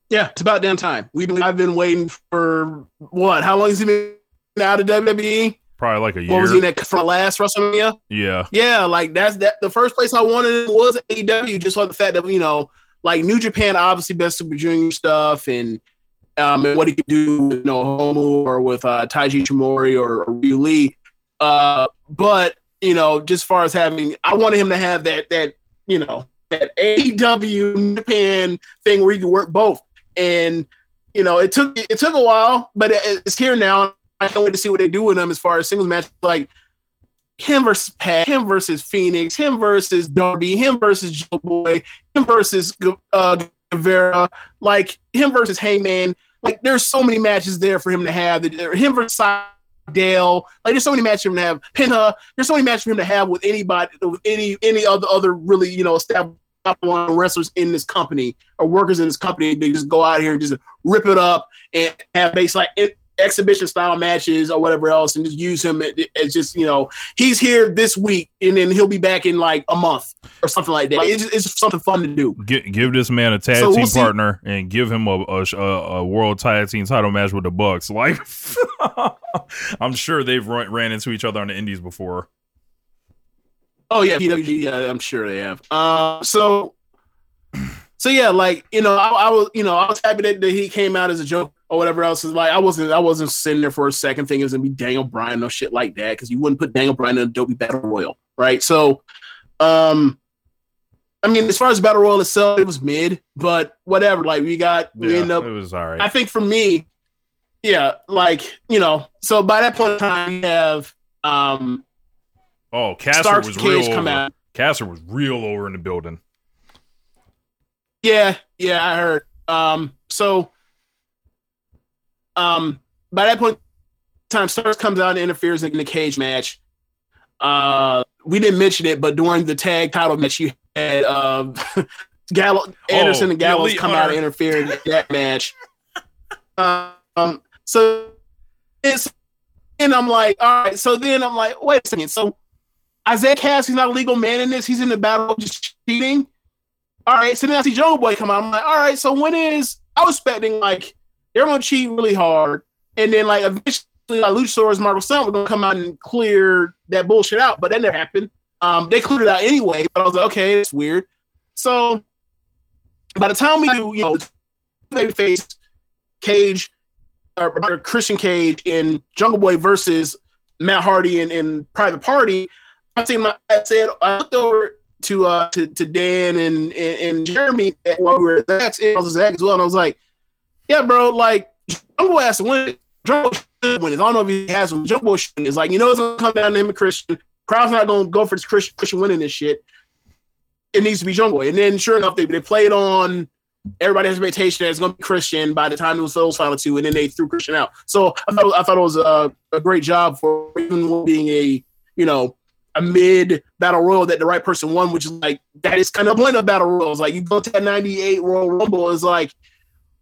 Yeah, it's about damn time. We've been, I've been waiting for what? How long has he been out of WWE? Probably like a year. What was he in that for last WrestleMania? Yeah. Yeah, like that's that. The first place I wanted was AEW, just for the fact that you know, like New Japan, obviously best Super Junior stuff, and um, and what he could do with you know Homu or with uh, Taiji Ishimori or, or Ryu Lee. Uh, but you know, just far as having, I wanted him to have that that you know that AEW New Japan thing where he could work both, and you know, it took it took a while, but it's here now. I can't wait to see what they do with them as far as singles match. Like him versus Pac, him versus Fenix, him versus Darby, him versus Joe Boy, him versus uh, Guevara, like him versus Hangman. Like there's so many matches there for him to have. Him versus Dale. Like there's so many matches for him to have. Penta. There's so many matches for him to have with anybody, with any any other other really you know established one wrestlers in this company or workers in this company. They just go out here and just rip it up and have base like exhibition style matches or whatever else and just use him as just you know he's here this week and then he'll be back in like a month or something like that it's, it's something fun to do give, give this man a tag So team we'll see. partner and give him a, a, a world tag team title match with the bucks [LAUGHS] like i'm sure they've run, ran into each other on the indies before Oh yeah, PWG. Yeah, I'm sure they have. Uh, so, [CLEARS THROAT] so yeah, like you know, I, I was, you know, I was happy that, that he came out as a joke or whatever else. Is like I wasn't, I wasn't sitting there for a second thinking it was gonna be Daniel Bryan or shit like that because you wouldn't put Daniel Bryan in Adobe Battle Royal, right? So, um, I mean, as far as Battle Royal itself, it was mid, but whatever. Like we got, we yeah, end up it was all right I think for me, yeah, like you know, so by that point in time, you have um oh Caster Starks was Cage real come over. out. Caster was real over in the building Yeah, yeah, I heard. Um, so, um, by that point, time Starks comes out and interferes in the cage match. Uh, we didn't mention it, but during the tag title match, you had um, [LAUGHS] Gallo Anderson and yeah, Gallows come out and interfere in that [LAUGHS] match. Um, so it's and I'm like, all right. So then I'm like, wait a second. So Isaiah Cass, he's not a legal man in this. He's in the battle just cheating. All right, so then I see Jungle Boy come out. I'm like, all right, so when is I was expecting like they're gonna cheat really hard, and then like eventually like Luchasaurus Marko Stunt were gonna come out and clear that bullshit out, but that never happened. Um, they cleared it out anyway, but I was like, okay, it's weird. So by the time we do, you know, babyface Cage or, or Christian Cage in Jungle Boy versus Matt Hardy in, in Private Party, I my I said I looked over to uh to, to Dan and, and and Jeremy while we were at that and I was as well, and I was like, yeah, bro, like Jungle has to win. Jungle should win. I don't know if he has one. Jungle should. It's like you know it's gonna come down to him and Christian. Crowd's not gonna go for this Christian, Christian winning this shit. It needs to be Jungle And then sure enough, they, they played on everybody has expectation that it's going to be Christian by the time it was those final two, and then they threw Christian out. So I thought I thought it was a, a great job for even being a you know a mid battle royal that the right person won, which is like that is kind of blend of battle royals. Like you go to that '98 Royal Rumble is like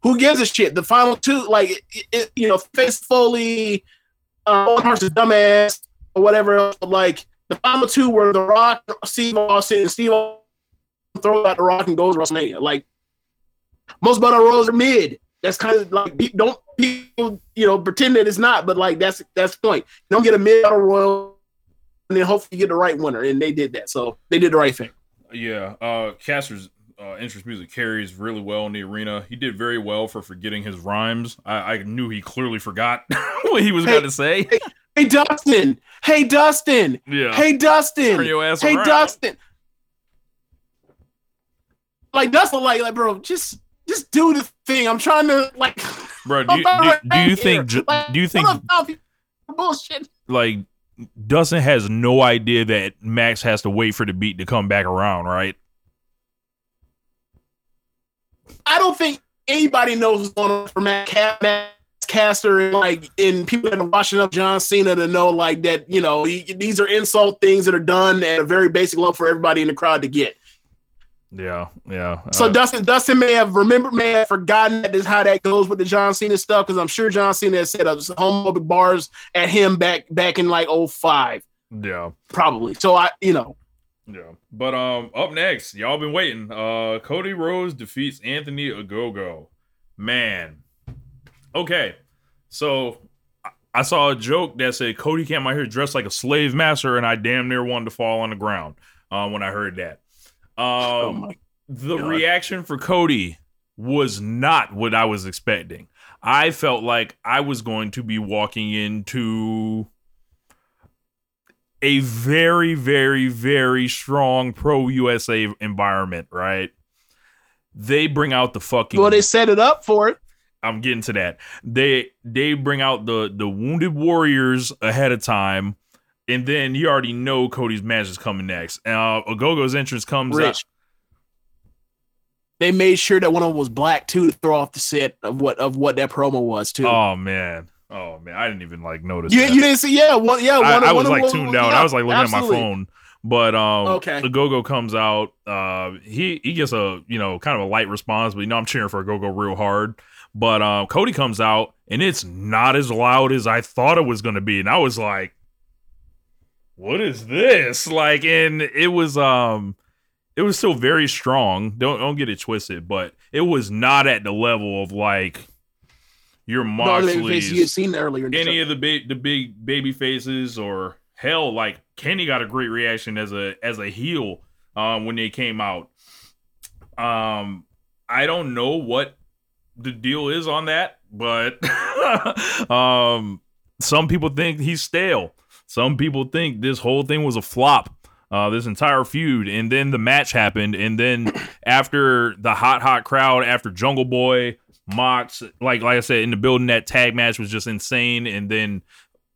who gives a shit? The final two, like it, it, you know, Face Foley, uh, Owen Hart's a dumbass or whatever. Like the final two were The Rock, Steve Austin, and Steve Austin throws out The Rock and goes to WrestleMania. Like most battle royals are mid. That's kind of like don't people you know pretend that it's not, but like that's that's the point. Don't get a mid battle royal, and then hopefully you get the right winner, and they did that. So they did the right thing. Yeah, uh, Caster's uh, interest music carries really well in the arena. He did very well for forgetting his rhymes. I, I knew he clearly forgot [LAUGHS] what he was Hey, going to say. Hey Dustin. Hey Dustin. Yeah. Hey Dustin. Turn your ass hey around. Dustin. Like Dustin, like like bro, just just do the thing. I'm trying to like. Bro, [LAUGHS] do you, do, do you think Ju- do you think bullshit? like Dustin has no idea that Max has to wait for the beat to come back around, right? I don't think anybody knows what's going on for Matt, Ca- Matt Caster and like and people that are watching up John Cena to know like that you know he, these are insult things that are done at a very basic level for everybody in the crowd to get. Yeah, yeah. So Uh, Dustin Dustin may have remembered may have forgotten that is how that goes with the John Cena stuff because I'm sure John Cena has set up homophobic bars at him back back in like 05 yeah, probably. So I you know yeah. But um, up next, y'all been waiting. Uh, Cody Rhodes defeats Anthony Ogogo. Man, okay. So I- saw a joke that said Cody came out here dressed like a slave master, and I damn near wanted to fall on the ground uh, when I heard that. Um, my the reaction for Cody was not what I was expecting. I felt like I was going to be walking into a very, very, very strong pro USA environment, right? They bring out the fucking Well, they set it up for it. I'm getting to that. They they bring out the the wounded warriors ahead of time, and then you already know Cody's match is coming next. Uh, Ogogo's entrance comes Rich. out. They made sure that one of them was black too to throw off the set of what of what that promo was too. Oh man, oh man, I didn't even like notice. you, that. you didn't see? Yeah, one, yeah. One, I, I one was of like tuned out. yeah, I was like looking absolutely. at my phone. But um, Okay. the Go Go comes out. Uh, he he gets a you know kind of a light response, but you know I'm cheering for Go Go real hard. But um, Cody comes out and it's not as loud as I thought it was going to be, and I was like, "What is this?" Like, and it was um, it was still very strong. Don't don't get it twisted, but it was not at the level of like your No, Moxley's you had seen earlier. any of the big the big baby faces or hell like Kenny got a great reaction as a as a heel um when they came out. Um I don't know what the deal is on that, but [LAUGHS] um some people think he's stale. Some people think this whole thing was a flop. Uh, this entire feud, and then the match happened, and then [CLEARS THROAT] after the hot, hot crowd, after Jungle Boy, Mox, like like I said, in the building, that tag match was just insane. And then,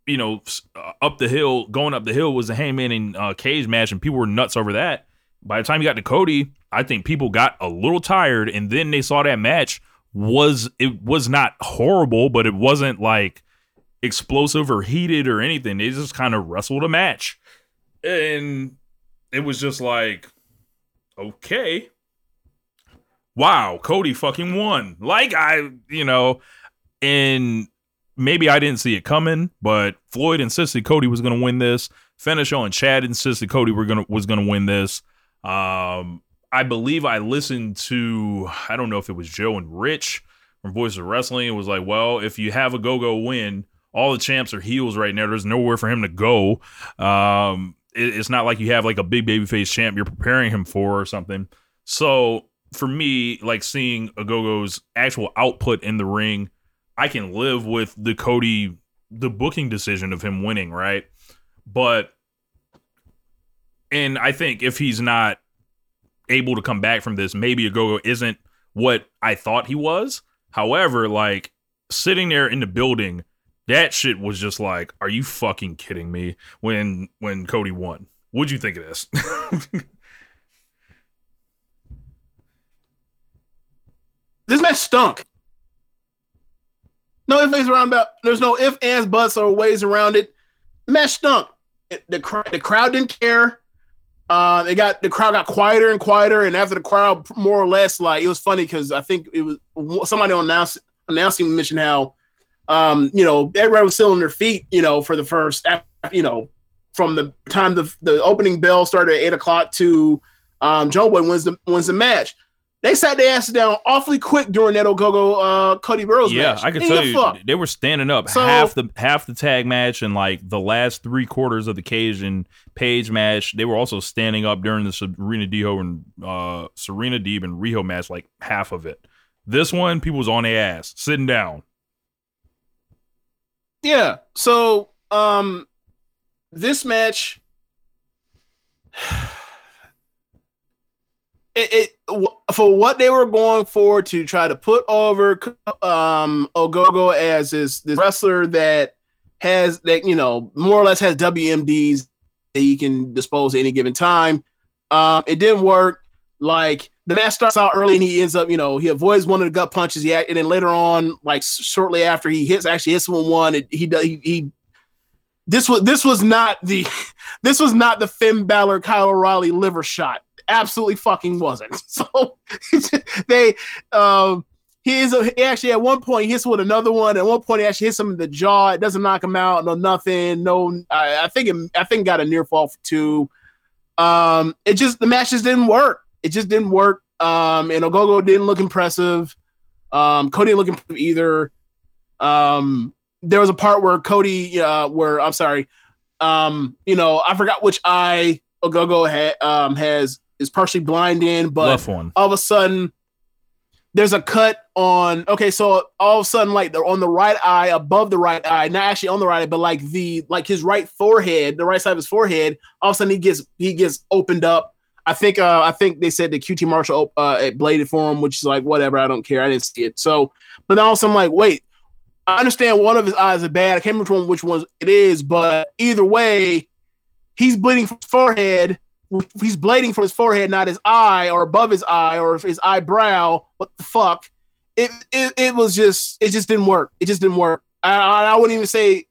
you know, uh, up the hill, going up the hill was a Hangman and uh, Cage match, and people were nuts over that. By the time you got to Cody, I think people got a little tired, and then they saw that match was it was not horrible, but it wasn't like explosive or heated or anything. They just kind of wrestled a match, and it was just like, okay, wow, Cody fucking won. Like I, you know, and maybe I didn't see it coming, but Floyd insisted Cody was going to win this. Finisho and Chad insisted Cody were gonna was going to win this. Um, I believe I listened to I don't know if it was Joe and Rich from Voice of Wrestling. It was like, well, if you have a go go win, all the champs are heels right now. There's nowhere for him to go. Um, it- it's not like you have like a big babyface champ you're preparing him for or something. So for me, like seeing Ogogo's actual output in the ring, I can live with the Cody, the booking decision of him winning, right? But, and I think if he's not able to come back from this, maybe Agogo isn't what I thought he was. However, like sitting there in the building, that shit was just like, are you fucking kidding me? When when Cody won, what'd you think of this? [LAUGHS] This match stunk. No ifs, ands, around about. There's no if, ands, buts, or ways around it. The match stunk. The cr- the crowd didn't care. Uh, they got the crowd got quieter and quieter, and after the crowd, more or less, like it was funny because I think it was somebody on announcing mentioned how, um, you know, everybody was still on their feet, you know, for the first, you know, from the time the the opening bell started at eight o'clock to um, Joe Boy wins the wins the match. They sat their ass down awfully quick during that Ogogo uh, Cody Burrows yeah, match. I can tell you, fuck. they were standing up So- half the half the tag match and like the last three quarters of the Cage and Page match. They were also standing up during the Serena Deho and uh, Serena Deeb and Riho match, like half of it. This one, people was on their ass, sitting down. Yeah. So um this match it, it for what they were going for to try to put over um Ogogo as this this wrestler that has that you know more or less has WMDs that he can dispose at any given time. Um it didn't work. Like the match starts out early and he ends up, you know, he avoids one of the gut punches. He act- and then later on, like shortly after he hits, actually hits one one. It, he does he, he. This was this was not the [LAUGHS] this was not the Finn Balor Kyle O'Reilly liver shot. Absolutely fucking wasn't. [LAUGHS] So [LAUGHS] they um he is a, he actually at one point hits with another one. At one point he actually hits him in the jaw. It doesn't knock him out. No nothing. No I, I think it, I think got a near fall for two. Um it just the match just didn't work. It just didn't work. Um, and Ogogo didn't look impressive. Um, Cody didn't look impressive either. Um, there was a part where Cody, uh, where I'm sorry, um, you know, I forgot which eye Ogogo ha- um, has is partially blind in, but all of a sudden there's a cut on okay so all of a sudden like they're on the right eye above the right eye not actually on the right eye but like the like his right forehead the right side of his forehead all of a sudden he gets he gets opened up. I think uh i think they said the qt marshall uh it bladed for him which is like whatever i don't care i didn't see it. So but now all of a sudden I'm like wait i understand one of his eyes are bad i can't remember which one which one it is but either way he's bleeding from his forehead he's bleeding from his forehead, not his eye or above his eye or his eyebrow. What the fuck? It it, it was just it just didn't work. It just didn't work. I, I wouldn't even say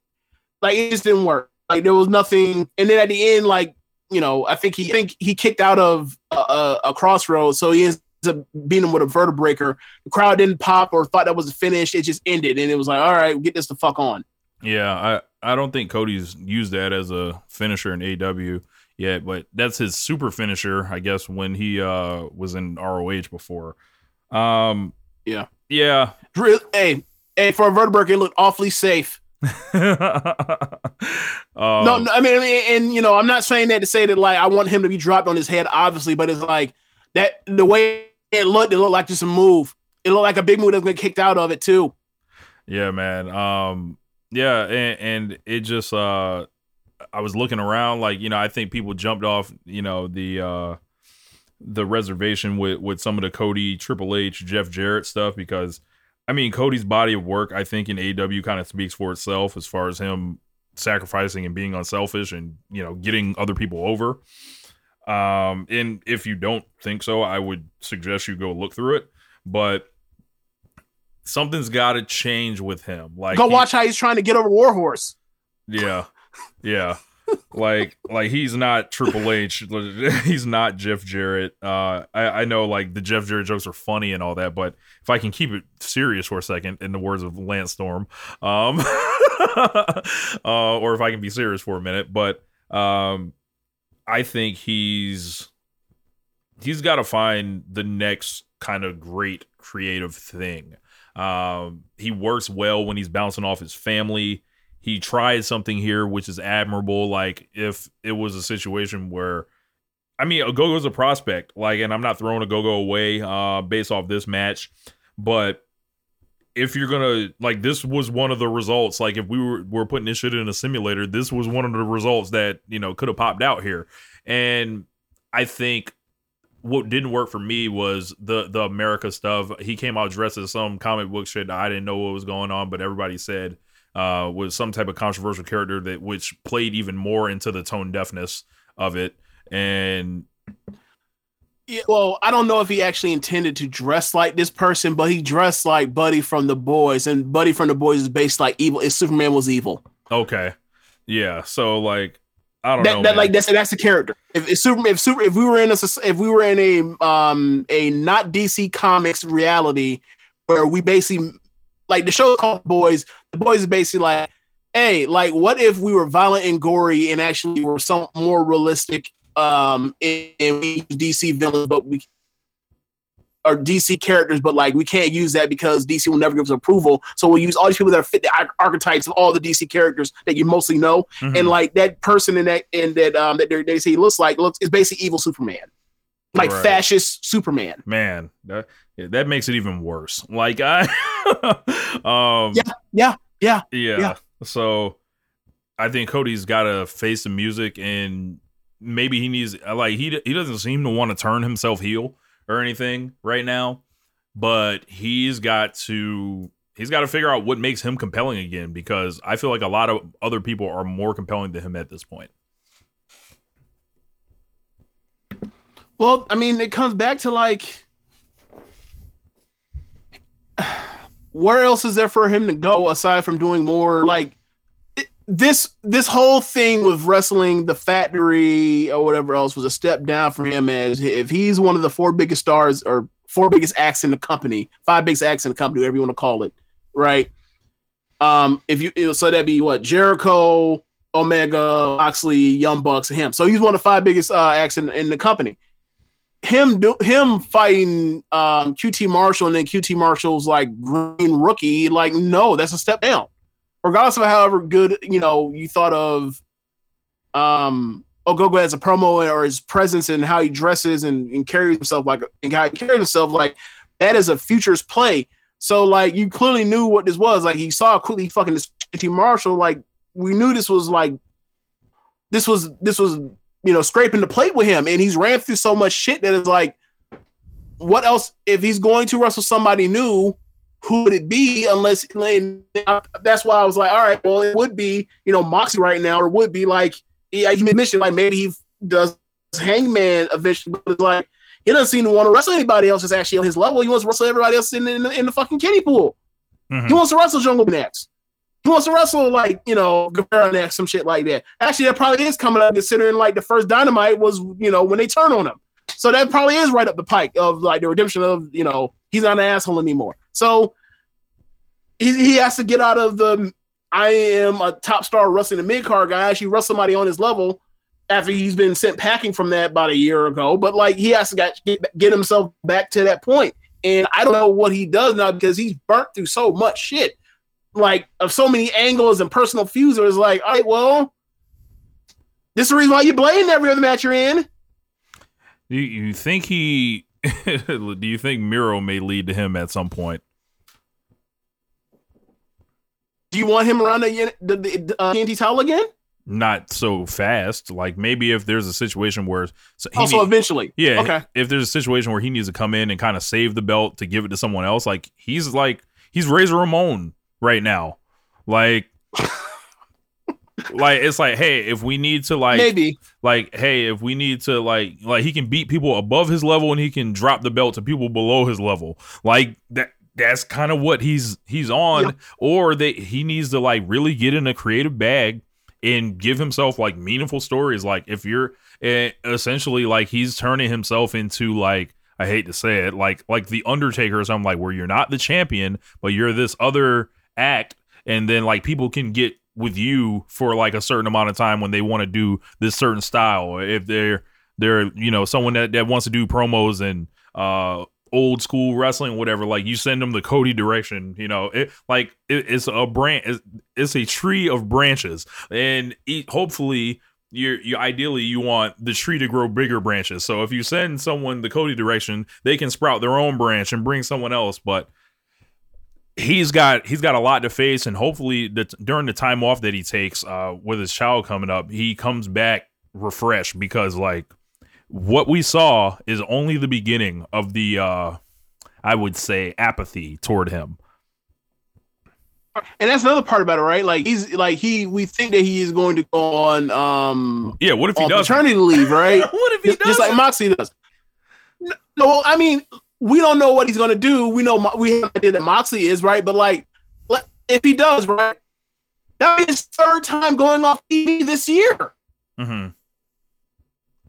like it just didn't work. Like there was nothing. And then at the end, like you know, I think he I think he kicked out of a, a, a crossroads, so he ends up beating him with a vertebreaker. The crowd didn't pop or thought that was finished. It just ended, and it was like, all right, get this the fuck on. Yeah, I I don't think Cody's used that as a finisher in AEW yet, but that's his super finisher, I guess, when he uh was in ROH before. Um Yeah. yeah. Real, hey, hey, for a vertebrae, it looked awfully safe. [LAUGHS] Um, No, no, I mean, I mean, and you know, I'm not saying that to say that like I want him to be dropped on his head, obviously, but it's like that the way it looked, it looked like just a move. It looked like a big move that's gonna get kicked out of it too. Yeah, man. Um, yeah, and, and it just uh, I was looking around, like you know, I think people jumped off, you know, the uh, the reservation with with some of the Cody, Triple H, Jeff Jarrett stuff because, I mean, Cody's body of work, I think in AEW kind of speaks for itself as far as him sacrificing and being unselfish and you know getting other people over. Um, and if you don't think so, I would suggest you go look through it, but something's got to change with him. Like Go he- watch how he's trying to get over Warhorse. yeah, yeah. like like he's not Triple H. [LAUGHS] He's not Jeff Jarrett. Uh, I I know like the Jeff Jarrett jokes are funny and all that, but if I can keep it serious for a second, in the words of Lance Storm, um, [LAUGHS] uh, or if I can be serious for a minute, but um, I think he's he's got to find the next kind of great creative thing. Um, he works well when he's bouncing off his family. He tried something here, which is admirable. Like if it was a situation where, I mean, Ogogo's a prospect. Like, and I'm not throwing a Gogo away uh, based off this match, but if you're gonna like, this was one of the results. Like, if we were were putting this shit in a simulator, this was one of the results that you know could have popped out here. And I think what didn't work for me was the the America stuff. He came out dressed as some comic book shit I didn't know what was going on, but everybody said uh, was some type of controversial character that which played even more into the tone deafness of it. And Yeah, well, I don't know if he actually intended to dress like this person, but he dressed like Buddy from the Boys, and Buddy from the Boys is based like evil. If Superman was evil, okay, yeah. So like, I don't that, know. that man. like that's that's the character. If, if Superman, if Super, if we were in a if we were in a um a not DC Comics reality where we basically like the show called Boys, the Boys is basically like, hey, like what if we were violent and gory and actually were some more realistic um and, and we use DC villains, but we or DC characters, but like we can't use that because DC will never give us approval. So we'll use all these people that are fit the archetypes of all the DC characters that you mostly know Mhm. and like that person in that in that um that they, they say he looks like looks is basically evil Superman, like Right. fascist Superman. man, that yeah, that makes it even worse. Like I, [LAUGHS] um, Yeah, yeah, yeah, yeah. yeah. So I think Cody's got to face the music, and maybe he needs like he he doesn't seem to want to turn himself heel or anything right now, but he's got to he's got to figure out what makes him compelling again because I feel like a lot of other people are more compelling to him at this point. Well, I mean, it comes back to like, where else is there for him to go aside from doing more? Like this, this whole thing with wrestling the factory or whatever else was a step down for him. As if he's one of the four biggest stars or four biggest acts in the company, five biggest acts in the company, whatever you want to call it, right? Um, if you so that'd be what Jericho, Omega, Moxley, Young Bucks, and him. So he's one of the five biggest uh, acts in, in the company him do him fighting um QT Marshall and then QT Marshall's like green rookie, like no, that's a step down. regardless of however good you know you thought of um Ogogo as a promo or his presence and how he dresses and, and carries himself like and how he carries himself like that is a futures play. So like you clearly knew what this was. Like he saw quickly fucking this T Marshall. Like we knew this was like this was this was you know scraping the plate with him, and he's ran through so much shit that is like, what else? If he's going to wrestle somebody new, who would it be? Unless that's why I was like, all right, well, it would be you know Moxie right now, or would be like yeah, he mentioned like maybe he does Hangman eventually, but it's like he doesn't seem to want to wrestle anybody else that's actually on his level. He wants to wrestle everybody else in, in, the, in the fucking kiddie pool. Mhm. He wants to wrestle Jungle next. He wants to wrestle like you know Guevara next, some shit like that. Actually, that probably is coming up considering like the first Dynamite was you know when they turn on him. So that probably is right up the pike of like the redemption of you know he's not an asshole anymore. So he, he has to get out of the I am a top star wrestling the mid card guy. Actually, wrestle somebody on his level after he's been sent packing from that about a year ago. But like he has to get, get himself back to that point. And I don't know what he does now because he's burnt through so much shit, like of so many angles and personal feuds. It was like, all right, well, this is the reason why you blame every other match you're in. Do you, think he? [LAUGHS] do you think Miro may lead to him at some point? Do you want him around the, the, the uh, TNT title again? Not so fast. Like maybe if there's a situation where so he Also, need- eventually. Yeah. Okay. If there's a situation where he needs to come in and kind of save the belt to give it to someone else, like he's like he's Razor Ramon right now. Like like it's like, hey, if we need to like Maybe. like, hey, if we need to like like he can beat people above his level and he can drop the belt to people below his level. Like that that's kind of what he's he's on. Yeah. Or that he needs to like really get in a creative bag and give himself like meaningful stories. Like if you're eh, essentially like he's turning himself into like I hate to say it, like like the Undertaker or something like where you're not the champion, but you're this other act, and then like people can get with you for like a certain amount of time when they want to do this certain style. If they're they're you know someone that, that wants to do promos and uh old school wrestling whatever like you send them the cody direction you know it like it, it's a branch it's, it's a tree of branches and e hopefully you're you ideally you want the tree to grow bigger branches so if you send someone the cody direction they can sprout their own branch and bring someone else but he's got he's got a lot to face and hopefully the, during the time off that he takes uh with his child coming up he comes back refreshed because like what we saw is only the beginning of the uh i would say apathy toward him And that's another part about it, right? Like he's like he we think that he is going to go on um yeah what if he does paternity leave, right? [LAUGHS] what if he does just like Moxley does. No, I mean we don't know what he's going to do. We know we have an idea that Moxley is right, but like if he does, right, that be his third time going off TV this year. Mm-hmm.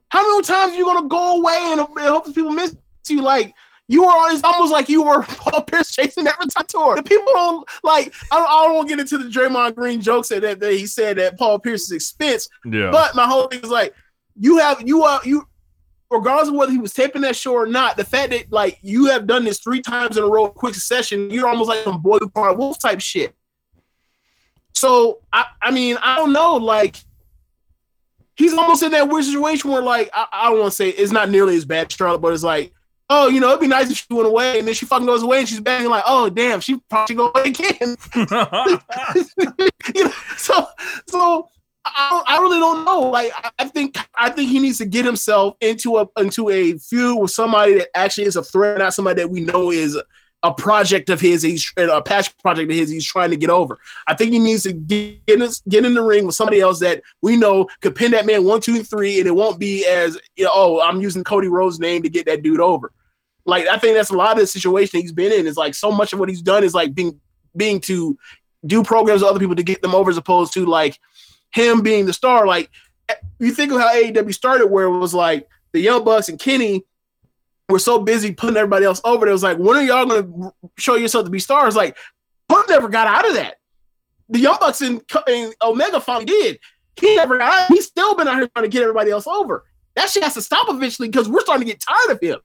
How many times are you going to go away and, and hope people miss you? Like you were, it's almost like you were [LAUGHS] Paul Pierce chasing every time tour. The people don't like. I don't, I don't want to get into the Draymond Green jokes that, that, that he said at Paul Pierce's expense, yeah But my whole thing is like, you have you are you, regardless of whether he was taping that show or not, the fact that like you have done this three times in a row, quick succession, you're almost like some boy who part wolf type shit. So I, I mean, I don't know, like he's almost in that weird situation where like I, I don't want to say it's not nearly as bad, Charlotte, but it's like. Oh, you know, it'd be nice if she went away, and then she fucking goes away, and she's and like, oh damn, she probably should go away again. [LAUGHS] [LAUGHS] you know, so so I, I really don't know. Like I, think I think he needs to get himself into a into a feud with somebody that actually is a threat, not somebody that we know is a project of his. He's a passion project of his. He's trying to get over. I think he needs to get get in, get in the ring with somebody else that we know could pin that man one, two, three, and it won't be as you know, oh, I'm using Cody Rhodes' name to get that dude over. Like I think that's a lot of the situation he's been in. Is like so much of what he's done is like being being to do programs with other people to get them over, as opposed to like him being the star. Like you think of how AEW started, where it was like the Young Bucks and Kenny were so busy putting everybody else over. It was like, when are y'all going to show yourself to be stars? Like Punk never got out of that. The Young Bucks and, and Omega finally did. He never got. He's still been out here trying to get everybody else over. That shit has to stop eventually because we're starting to get tired of him.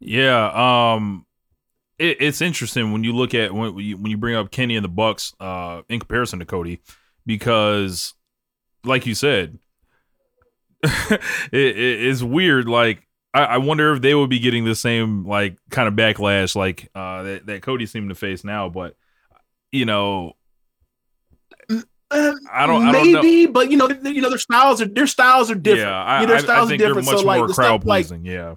Yeah, um it, it's interesting when you look at when you, when you bring up Kenny and the Bucks uh, in comparison to Cody, because like you said, [LAUGHS] it, it, it's weird. Like I, I wonder if they would be getting the same like kind of backlash like uh, that, that Cody seemed to face now. But you know, I don't- I don't maybe, but you know, you know, their styles are their styles are different. yeah, I, know, their I- I styles think are they're different. much so like more crowd stuff like pleasing. yeah,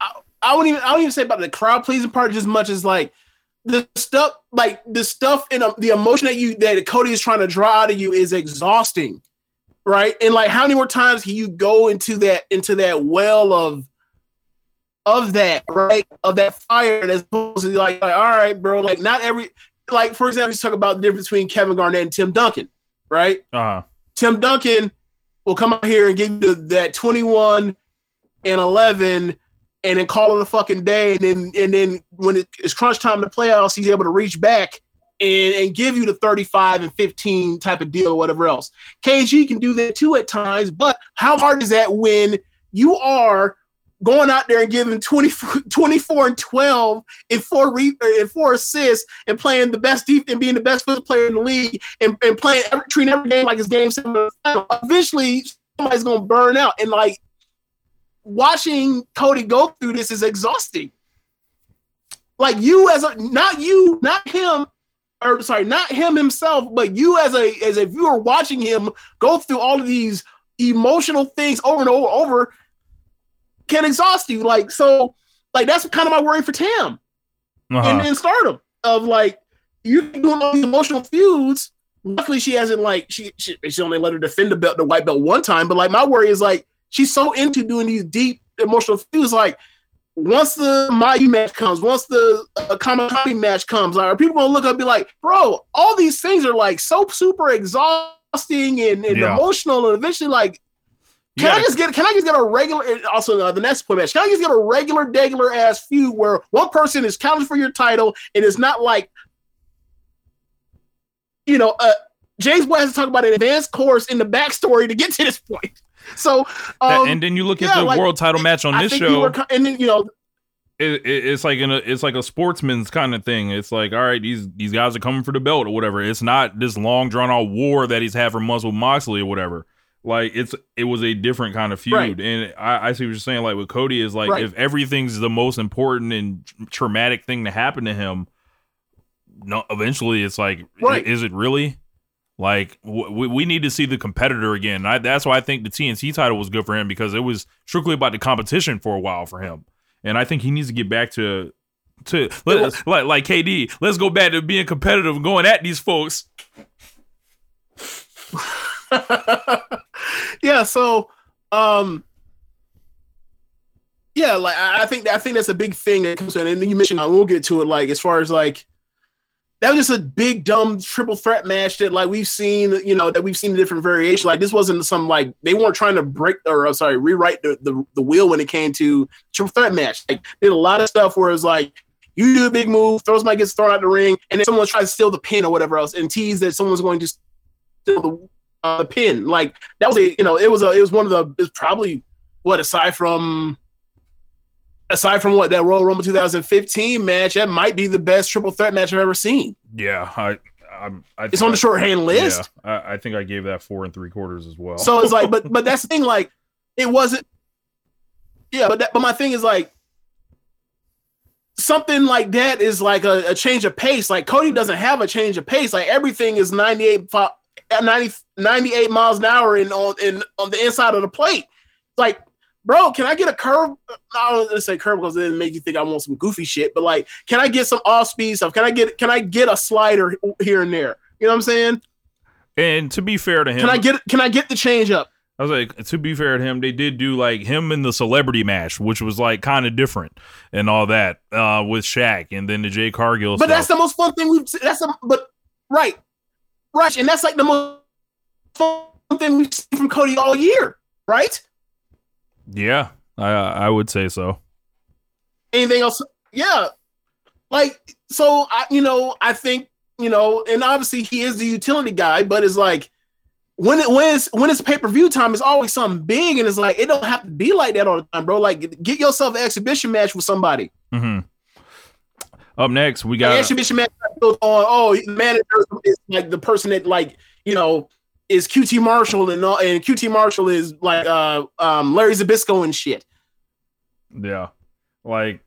I, I wouldn't even I wouldn't even say about the crowd pleasing part just much as like the stuff like the stuff in a, the emotion that you that Cody is trying to draw out of you is exhausting, right? And like how many more times can you go into that into that well of of that right of that fire as opposed to like, like all right, bro, like not every like for example, you talk about the difference between Kevin Garnett and Tim Duncan, right? uh, Tim Duncan will come out here and give you that 21 and 11 and then call it a fucking day. And then, and then when it, it's crunch time to playoffs, he's able to reach back and, and give you the 35 and 15 type of deal or whatever else. KG can do that too at times, but how hard is that when you are going out there and giving 20, [LAUGHS] 24 and 12 and four re, and four assists and playing the best deep and being the best foot player in the league and, and playing every, treating every game like it's game seven. the. Eventually, somebody's gonna burn out, and like watching Cody go through this is exhausting. Like you as a not you, not him, or sorry, not him himself, but you as a as a viewer watching him go through all of these emotional things over and over and over can exhaust you. Like so, like that's kind of my worry for Tam uh-huh. and then stardom of like you're doing all these emotional feuds. Luckily, she hasn't like she, she she only let her defend the belt, the white belt one time. But like my worry is like she's so into doing these deep emotional feuds. Like once the Mayu match comes, once the uh, Kamakami match comes, like, are people gonna look up and be like, bro, all these things are like so super exhausting and, and Yeah. emotional, and eventually like can I just get? Can I just get a regular? Also, uh, the next point match. Can I just get a regular, regular ass feud where one person is counting for your title, and it's not like, you know, uh, James Boy has to talk about an advanced course in the backstory to get to this point. [LAUGHS] So, um, and then you look at yeah, the like, world title match on I this show. were, and then you know, it, it, it's like in a it's like a sportsman's kind of thing. It's like, all right, these these guys are coming for the belt or whatever. It's not this long drawn out war that he's had for with Moxley or whatever. Like it's it was a different kind of feud, Right. and I, I see what you're saying. Like with Cody is like Right. if everything's the most important and traumatic thing to happen to him, no, eventually it's like, Right. is it really? Like we, we need to see the competitor again. I, that's why I think the TNT title was good for him because it was strictly about the competition for a while for him, and I think he needs to get back to to let, like like KD. Let's go back to being competitive and going at these folks. [LAUGHS] yeah. So, um, yeah, like I I think I think that's a big thing that comes in, and you mentioned I will get to it. Like as far as like that was just a big dumb triple threat match that like we've seen, you know, that we've seen different variations. Like this wasn't some like they weren't trying to break or uh, sorry rewrite the, the the wheel when it came to triple threat match. Like did a lot of stuff where it's like. You do a big move, throws might get thrown out the ring, and then someone tries to steal the pin or whatever else, and tease that someone's going to steal the uh, the pin. Like that was a you know it was a it was one of the it's probably what aside from aside from what that Royal Rumble 2015 match that might be the best triple threat match I've ever seen. Yeah, I I'm I It's on the shorthand list. Yeah, I, I think I gave that four and three quarters as well. So it's like but [LAUGHS] but that's the thing like it wasn't yeah but that, but my thing is like something like that is like a, a change of pace like Cody doesn't have a change of pace like everything is 98 90, 98 miles an hour in on in on the inside of the plate like bro can i get a curve i don't want to say curve because it didn't make you think i want some goofy shit but like can i get some off speed stuff can i get can i get a slider here and there you know what i'm saying and to be fair to him, can i get can i get the change up I was like, to be fair to him, they did do like him in the celebrity match, which was like kind of different and all that uh, with Shaq, and then the Jade Cargill. But stuff. that's the most fun thing we've. That's the but right, right, and that's like the most fun thing we've seen from Cody all year, right? Yeah, I I would say so. Anything else? Yeah, like so. I you know I think you know, and obviously he is the utility guy, but it's like when it when it's when it's pay per view time, it's always something big, and it's like it don't have to be like that all the time, bro. Like get yourself an exhibition match with somebody. Mm-hmm. Up next, we got An exhibition match built on oh the manager is like the person that like you know is QT Marshall and all, and QT Marshall is like uh um Larry Zbyszko and shit. Yeah, like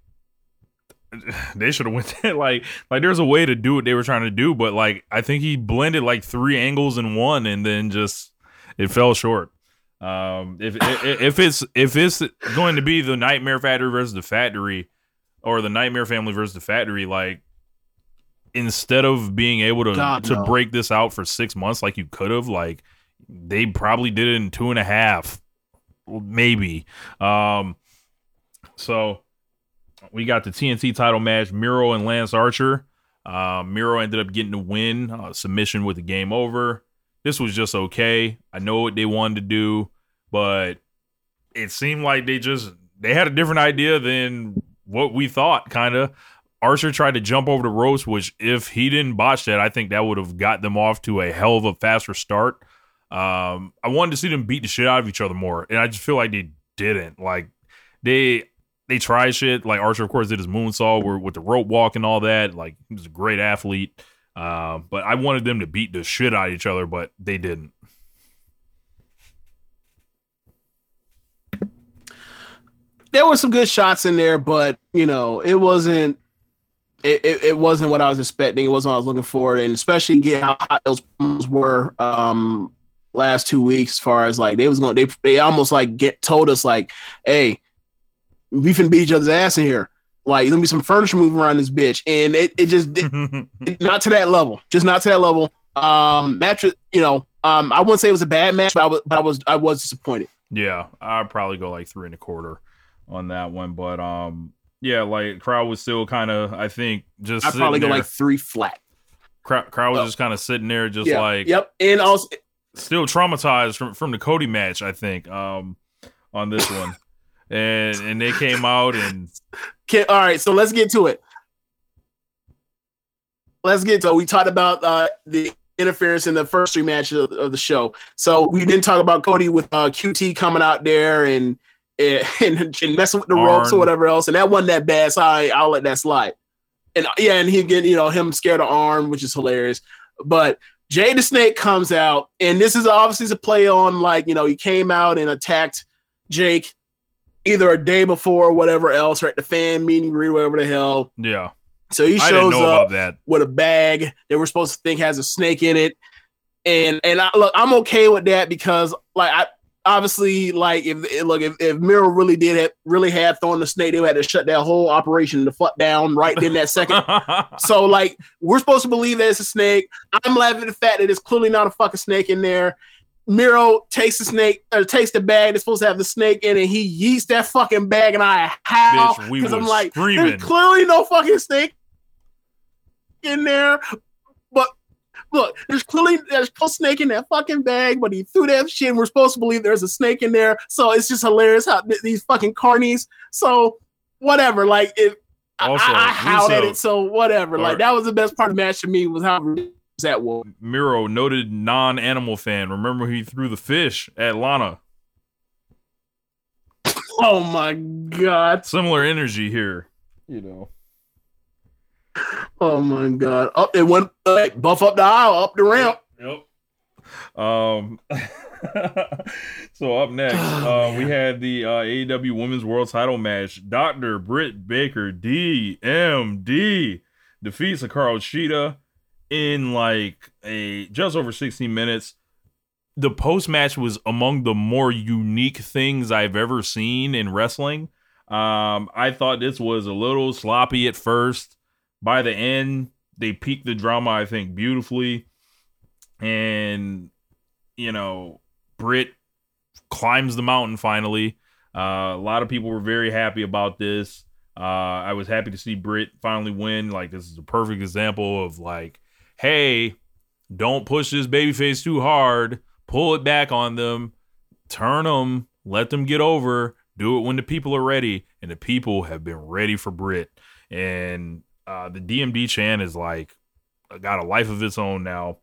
[SIGHS] they should have went that [LAUGHS] like like there's a way to do what they were trying to do, but like I think he blended like three angles in one, and then just it fell short. Um, if, if it's if it's going to be the Nightmare Factory versus the Factory, or the Nightmare Family versus the Factory, like instead of being able to God, to no. break this out for six months like you could have, like they probably did it in two and a half, maybe. Um, so we got the TNT title match, Miro and Lance Archer. Uh, Miro ended up getting the win, uh, submission with the game over. This was just okay. I know what they wanted to do, but it seemed like they just they had a different idea than what we thought. Kind of. Archer tried to jump over the ropes, which if he didn't botch that, I think that would have got them off to a hell of a faster start. Um, I wanted to see them beat the shit out of each other more, and I just feel like they didn't. Like they they tried shit. Like Archer, of course, did his moonsault where, with the rope walk and all that. Like he was a great athlete. Uh, but I wanted them to beat the shit out of each other, but they didn't. There were some good shots in there, but you know it wasn't. It, it, it wasn't what I was expecting. It wasn't what I was looking for, and especially getting how hot those promos were um, last two weeks. As far as like they was going, they they almost like get told us like, "Hey, we finna beat each other's ass in here. Like, gonna be some furniture moving around this bitch, and it, it just [LAUGHS] it- not to that level, just not to that level. Um, match, you know, um, I wouldn't say it was a bad match, but I was, but I was, I was disappointed. Yeah, I'd probably go like three and a quarter on that one. But um, yeah, like crowd was still kind of, I think, just I probably go like three flat. crowd, crowd was Well, just kind of sitting there, just yeah, like yep, and also still traumatized from from the Cody match. I think um on this one, [LAUGHS] and and they came out and Okay, all right, so let's get to it. Let's get to it. We talked about uh, the interference in the first three matches of, of the show. So we didn't talk about Cody with uh, QT coming out there and [LAUGHS] and, and messing with the ropes or whatever else, and that wasn't that bad. So I, I'll let that slide. And yeah, and he get you know him scared of arm, which is hilarious. But Jake the Snake comes out, and this is obviously a play on like you know he came out and attacked Jake either a day before or whatever else, or at the fan meeting, or whatever the hell. yeah, So he shows up that. with a bag that we're supposed to think has a snake in it, and and I, look, I'm okay with that because like I obviously like if look if, if Miro really did have, really had thrown the snake, they would have to shut that whole operation the fuck down right in that second. [LAUGHS] So like we're supposed to believe that it's a snake. I'm laughing at the fact that it's clearly not a fucking snake in there. Miro takes the snake or takes the bag that's supposed to have the snake in it. He yeets that fucking bag and I howl because I'm like, screaming. there's clearly no fucking snake in there. But look, there's clearly there's no snake in that fucking bag, but he threw that shit. And we're supposed to believe there's a snake in there. So it's just hilarious how th- these fucking carnies. So whatever, like it. I- Also, I, I howled at it, so whatever. Like that was the best part of the match to me was how that was. Miro, noted non-animal fan. Remember he threw the fish at Lana. Oh my god! Similar energy here. You know. Oh my god! Up it went like, buff up the aisle, up the ramp. Yep. Um. [LAUGHS] so up next, uh, we had the uh, AEW Women's World Title match. Doctor Britt Baker, DMD, defeats Hikaru Shida in like a just over 16 minutes. The post match was among the more unique things I've ever seen in wrestling. Um, I thought this was a little sloppy at first. By the end, they peaked the drama, I think, beautifully. And, you know, Britt climbs the mountain finally. Uh, a lot of people were very happy about this. Uh, I was happy to see Britt finally win. Like, this is a perfect example of, like, hey, don't push this babyface too hard. Pull it back on them. Turn them. Let them get over. Do it when the people are ready. And the people have been ready for Britt. And uh, the DMD Chan is like got a life of its own now.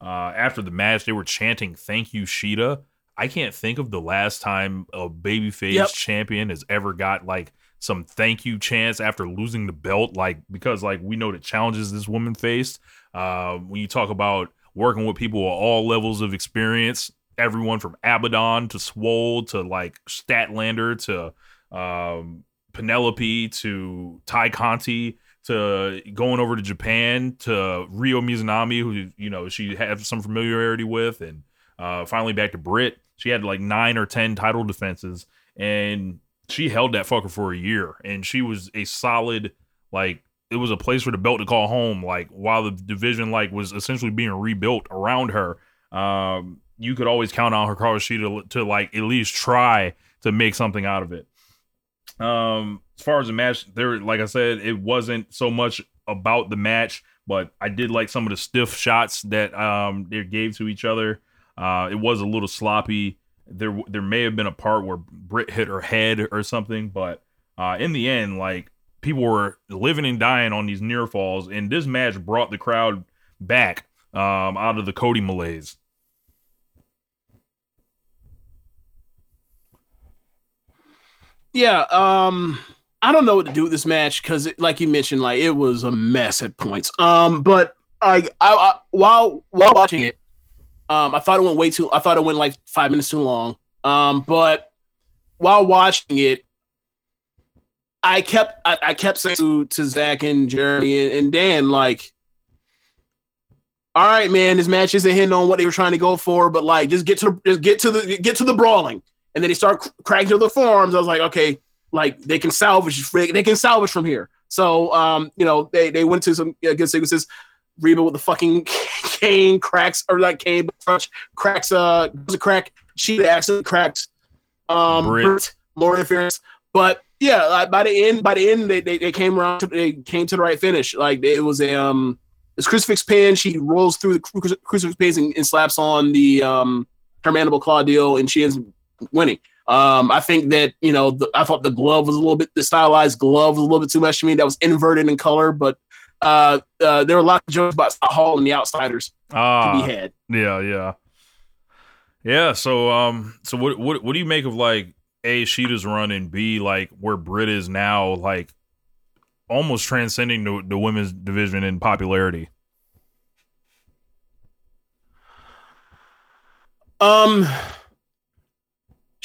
uh, after the match, they were chanting "Thank you, Shida." I can't think of the last time a babyface Yep. champion has ever got like some thank you chants after losing the belt, like because like we know the challenges this woman faced. Uh, when you talk about working with people at all levels of experience, everyone from Abaddon to Swole to like Statlander to um, Penelope to Tay Conti to going over to Japan to Ryo Mizunami, who you know she had some familiarity with, and uh, finally back to Britt. She had like nine or ten title defenses, and she held that fucker for a year, and she was a solid like it was a place for the belt to call home. Like while the division like was essentially being rebuilt around her, um, you could always count on Hikaru Shida to, to like at least try to make something out of it. Um, as far as the match, there, like I said, it wasn't so much about the match, but I did like some of the stiff shots that um they gave to each other. Uh, it was a little sloppy. There, there may have been a part where Britt hit her head or something, but uh, in the end, like people were living and dying on these near falls, and this match brought the crowd back um, out of the Cody malaise. Yeah, um, I don't know what to do with this match because, like you mentioned, like it was a mess at points. Um, but I, I, I while while watching it, um, I thought it went way too. I thought it went like five minutes too long. Um, but while watching it, I kept I, I kept saying to, to Zach and Jeremy and, and Dan like, all right, man, this match isn't hitting on what they were trying to go for, but like just get to just get to the get to the brawling. And then they start cracking to the forms. I was like, okay, like they can salvage they can salvage from here. So um, you know, they they went to some uh, good sequences. Reba with the fucking [LAUGHS] cane cracks or like cane crunch cracks uh a crack. She accidentally cracks um. Britt, more interference. But yeah, like by the end, by the end, they, they, they came around to they came to the right finish. Like it was a um this crucifix pin. She rolls through the cru- crucifix pin and, and slaps on the um her mandible claw deal, and she ends winning. Um, I think that you know the, I thought the glove was a little bit the stylized glove was a little bit too much to me. That was inverted in color, but uh, uh there were a lot of jokes about Scott Hall and the outsiders to Ah, be had. Yeah, yeah. Yeah, so um so what what what do you make of like A Shida's run and B like where Britt is now like almost transcending the, the women's division in popularity? Um,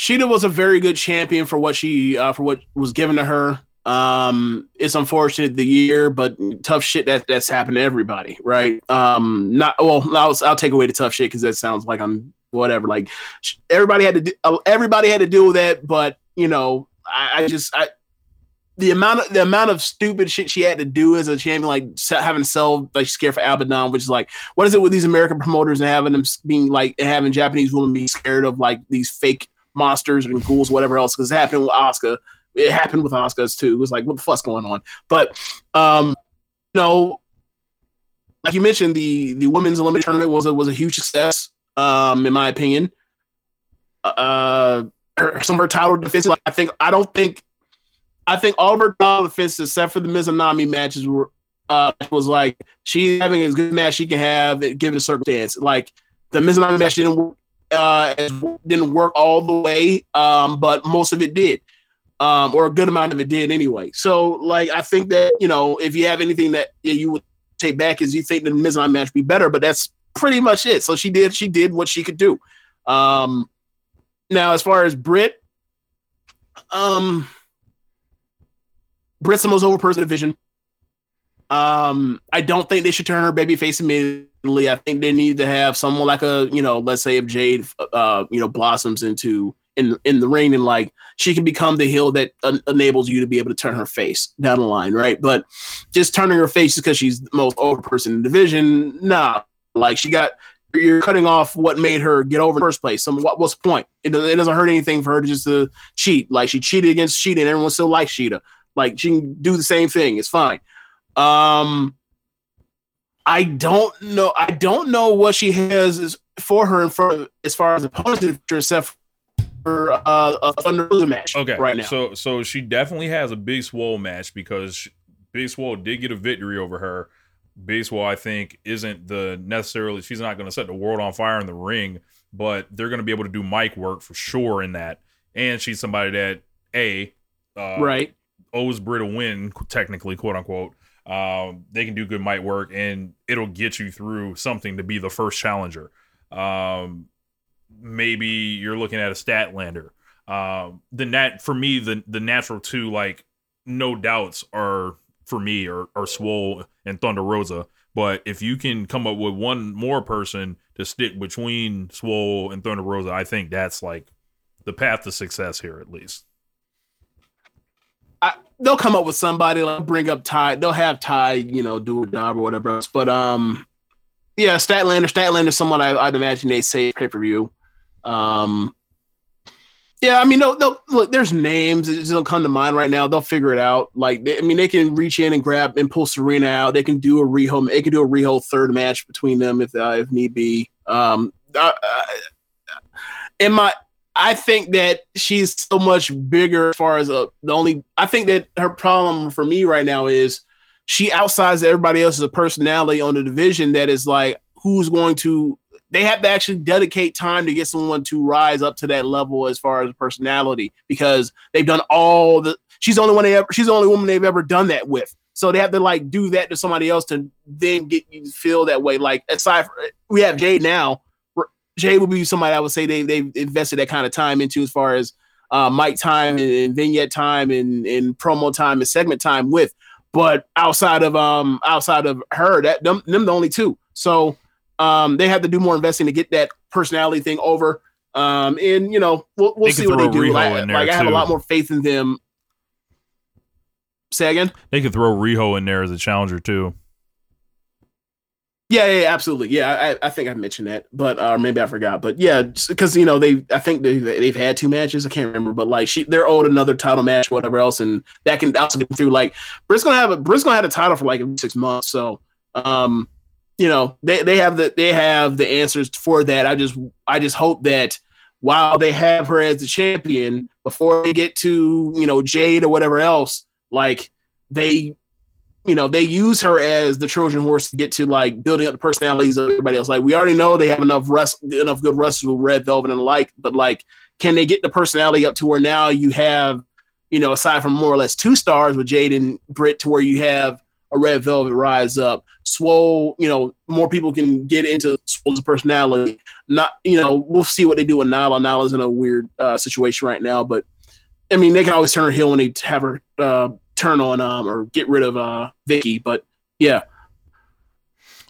Shida was a very good champion for what she uh, for what was given to her. Um, it's unfortunate the year, but tough shit that that's happened to everybody, right? Um, not well. I'll, I'll take away the tough shit because that sounds like I'm whatever. Like everybody had to do, uh, everybody had to deal with that, but you know, I, I just I the amount of the amount of stupid shit she had to do as a champion, like having to sell like scared for Abaddon, which is like, what is it with these American promoters and having them being like having Japanese women be scared of like these fake monsters and ghouls, whatever else? Because it happened with Oscar. It happened with Oscars too. It was like, what the fuck's going on? But um, you know, like you mentioned, the the women's Olympic tournament was a was a huge success, um, in my opinion. Uh, her, [CLEARS THROAT] some of her title defenses, like I think, I don't think I think all of her title defenses, except for the Mizunami matches, were uh, was like she's having as good match she can have, given the circumstance. Like the Mizunami match didn't work, uh, didn't work all the way, um, but most of it did, um, or a good amount of it did anyway. So, like, I think that you know, if you have anything that you would take back, is you think the Mizunami match be better, but that's pretty much it. So she did, she did what she could do. Um, now, as far as Britt, um. Britt's the most over person division. Um, I don't think they should turn her baby face immediately. I think they need to have someone like a, you know, let's say if Jade, uh, you know, blossoms into in in the ring and like she can become the heel that en- enables you to be able to turn her face down the line, right? But just turning her face because she's the most over person in the division, nah. Like she got, you're cutting off what made her get over in the first place. So what, what's the point? It, doesn't- it doesn't hurt anything for her to just to cheat. Like she cheated against Shida, and everyone still likes Shida. Like she can do the same thing. It's fine. Um, I don't know. I don't know what she has is for her in front of, as far as opponents except for uh, a Thunder Rosa match. Okay, right now. So so she definitely has a big swole match because she, Big Swole did get a victory over her. Baseball, I think, isn't the necessarily she's not going to set the world on fire in the ring, but they're going to be able to do mic work for sure in that. And she's somebody that a uh, right. owes Britt a win, technically, quote unquote. Um, they can do good might work, and it'll get you through something to be the first challenger. Um, maybe you're looking at a Statlander. Um, the nat for me, the the natural two, like no doubts, are for me are are Swole and Thunder Rosa. But if you can come up with one more person to stick between Swole and Thunder Rosa, I think that's like the path to success here, at least. I, they'll come up with somebody like bring up Ty. They'll have Ty, you know, do a job or whatever else. But um, yeah, Statlander. Statlander someone I, I'd imagine they say pay per view. Um, yeah, I mean, they'll, they'll, look. There's names that don't come to mind right now. They'll figure it out. Like, they, I mean, they can reach in and grab and pull Serena out. They can do a Riho. They can do a Riho third match between them if uh, if need be. Um, uh, in my, I think that she's so much bigger as far as a, the only. I think that her problem for me right now is she outsizes everybody else's personality on the division. That is like, who's going to they have to actually dedicate time to get someone to rise up to that level as far as personality because they've done all the she's the only one they ever she's the only woman they've ever done that with so they have to like do that to somebody else to then get you feel that way like aside from, we have jade now jade would be somebody i would say they, they've invested that kind of time into as far as uh, mic time and, and vignette time and, and promo time and segment time with but outside of um outside of her that them, them the only two so um, they have to do more investing to get that personality thing over. Um, and you know, we'll, we'll see what they do. Like, like I have a lot more faith in them. Say again. They could throw Riho in there as a challenger too. Yeah, yeah, absolutely. Yeah, I, I think I mentioned that, but uh, maybe I forgot. But yeah, because you know they, I think they, they've had two matches. I can't remember, but like she, they're owed another title match, whatever else, and that can also get through. Like Britt's gonna have a Britt's gonna have a title for like six months, so um, you know they, they have the they have the answers for that. I just I just hope that while they have her as the champion, before they get to you know Jade or whatever else, like they you know they use her as the Trojan horse to get to like building up the personalities of everybody else. Like we already know they have enough rest enough good wrestlers with Red Velvet and the like, but like can they get the personality up to where now you have you know aside from more or less two stars with Jade and Britt to where you have a Red Velvet rise up. Swole, you know, more people can get into Swole's personality. Not, you know, we'll see what they do with Nyla. Nyla's in a weird uh, situation right now, but I mean, they can always turn her heel when they have her uh, turn on um, or get rid of uh, Vicky. But yeah,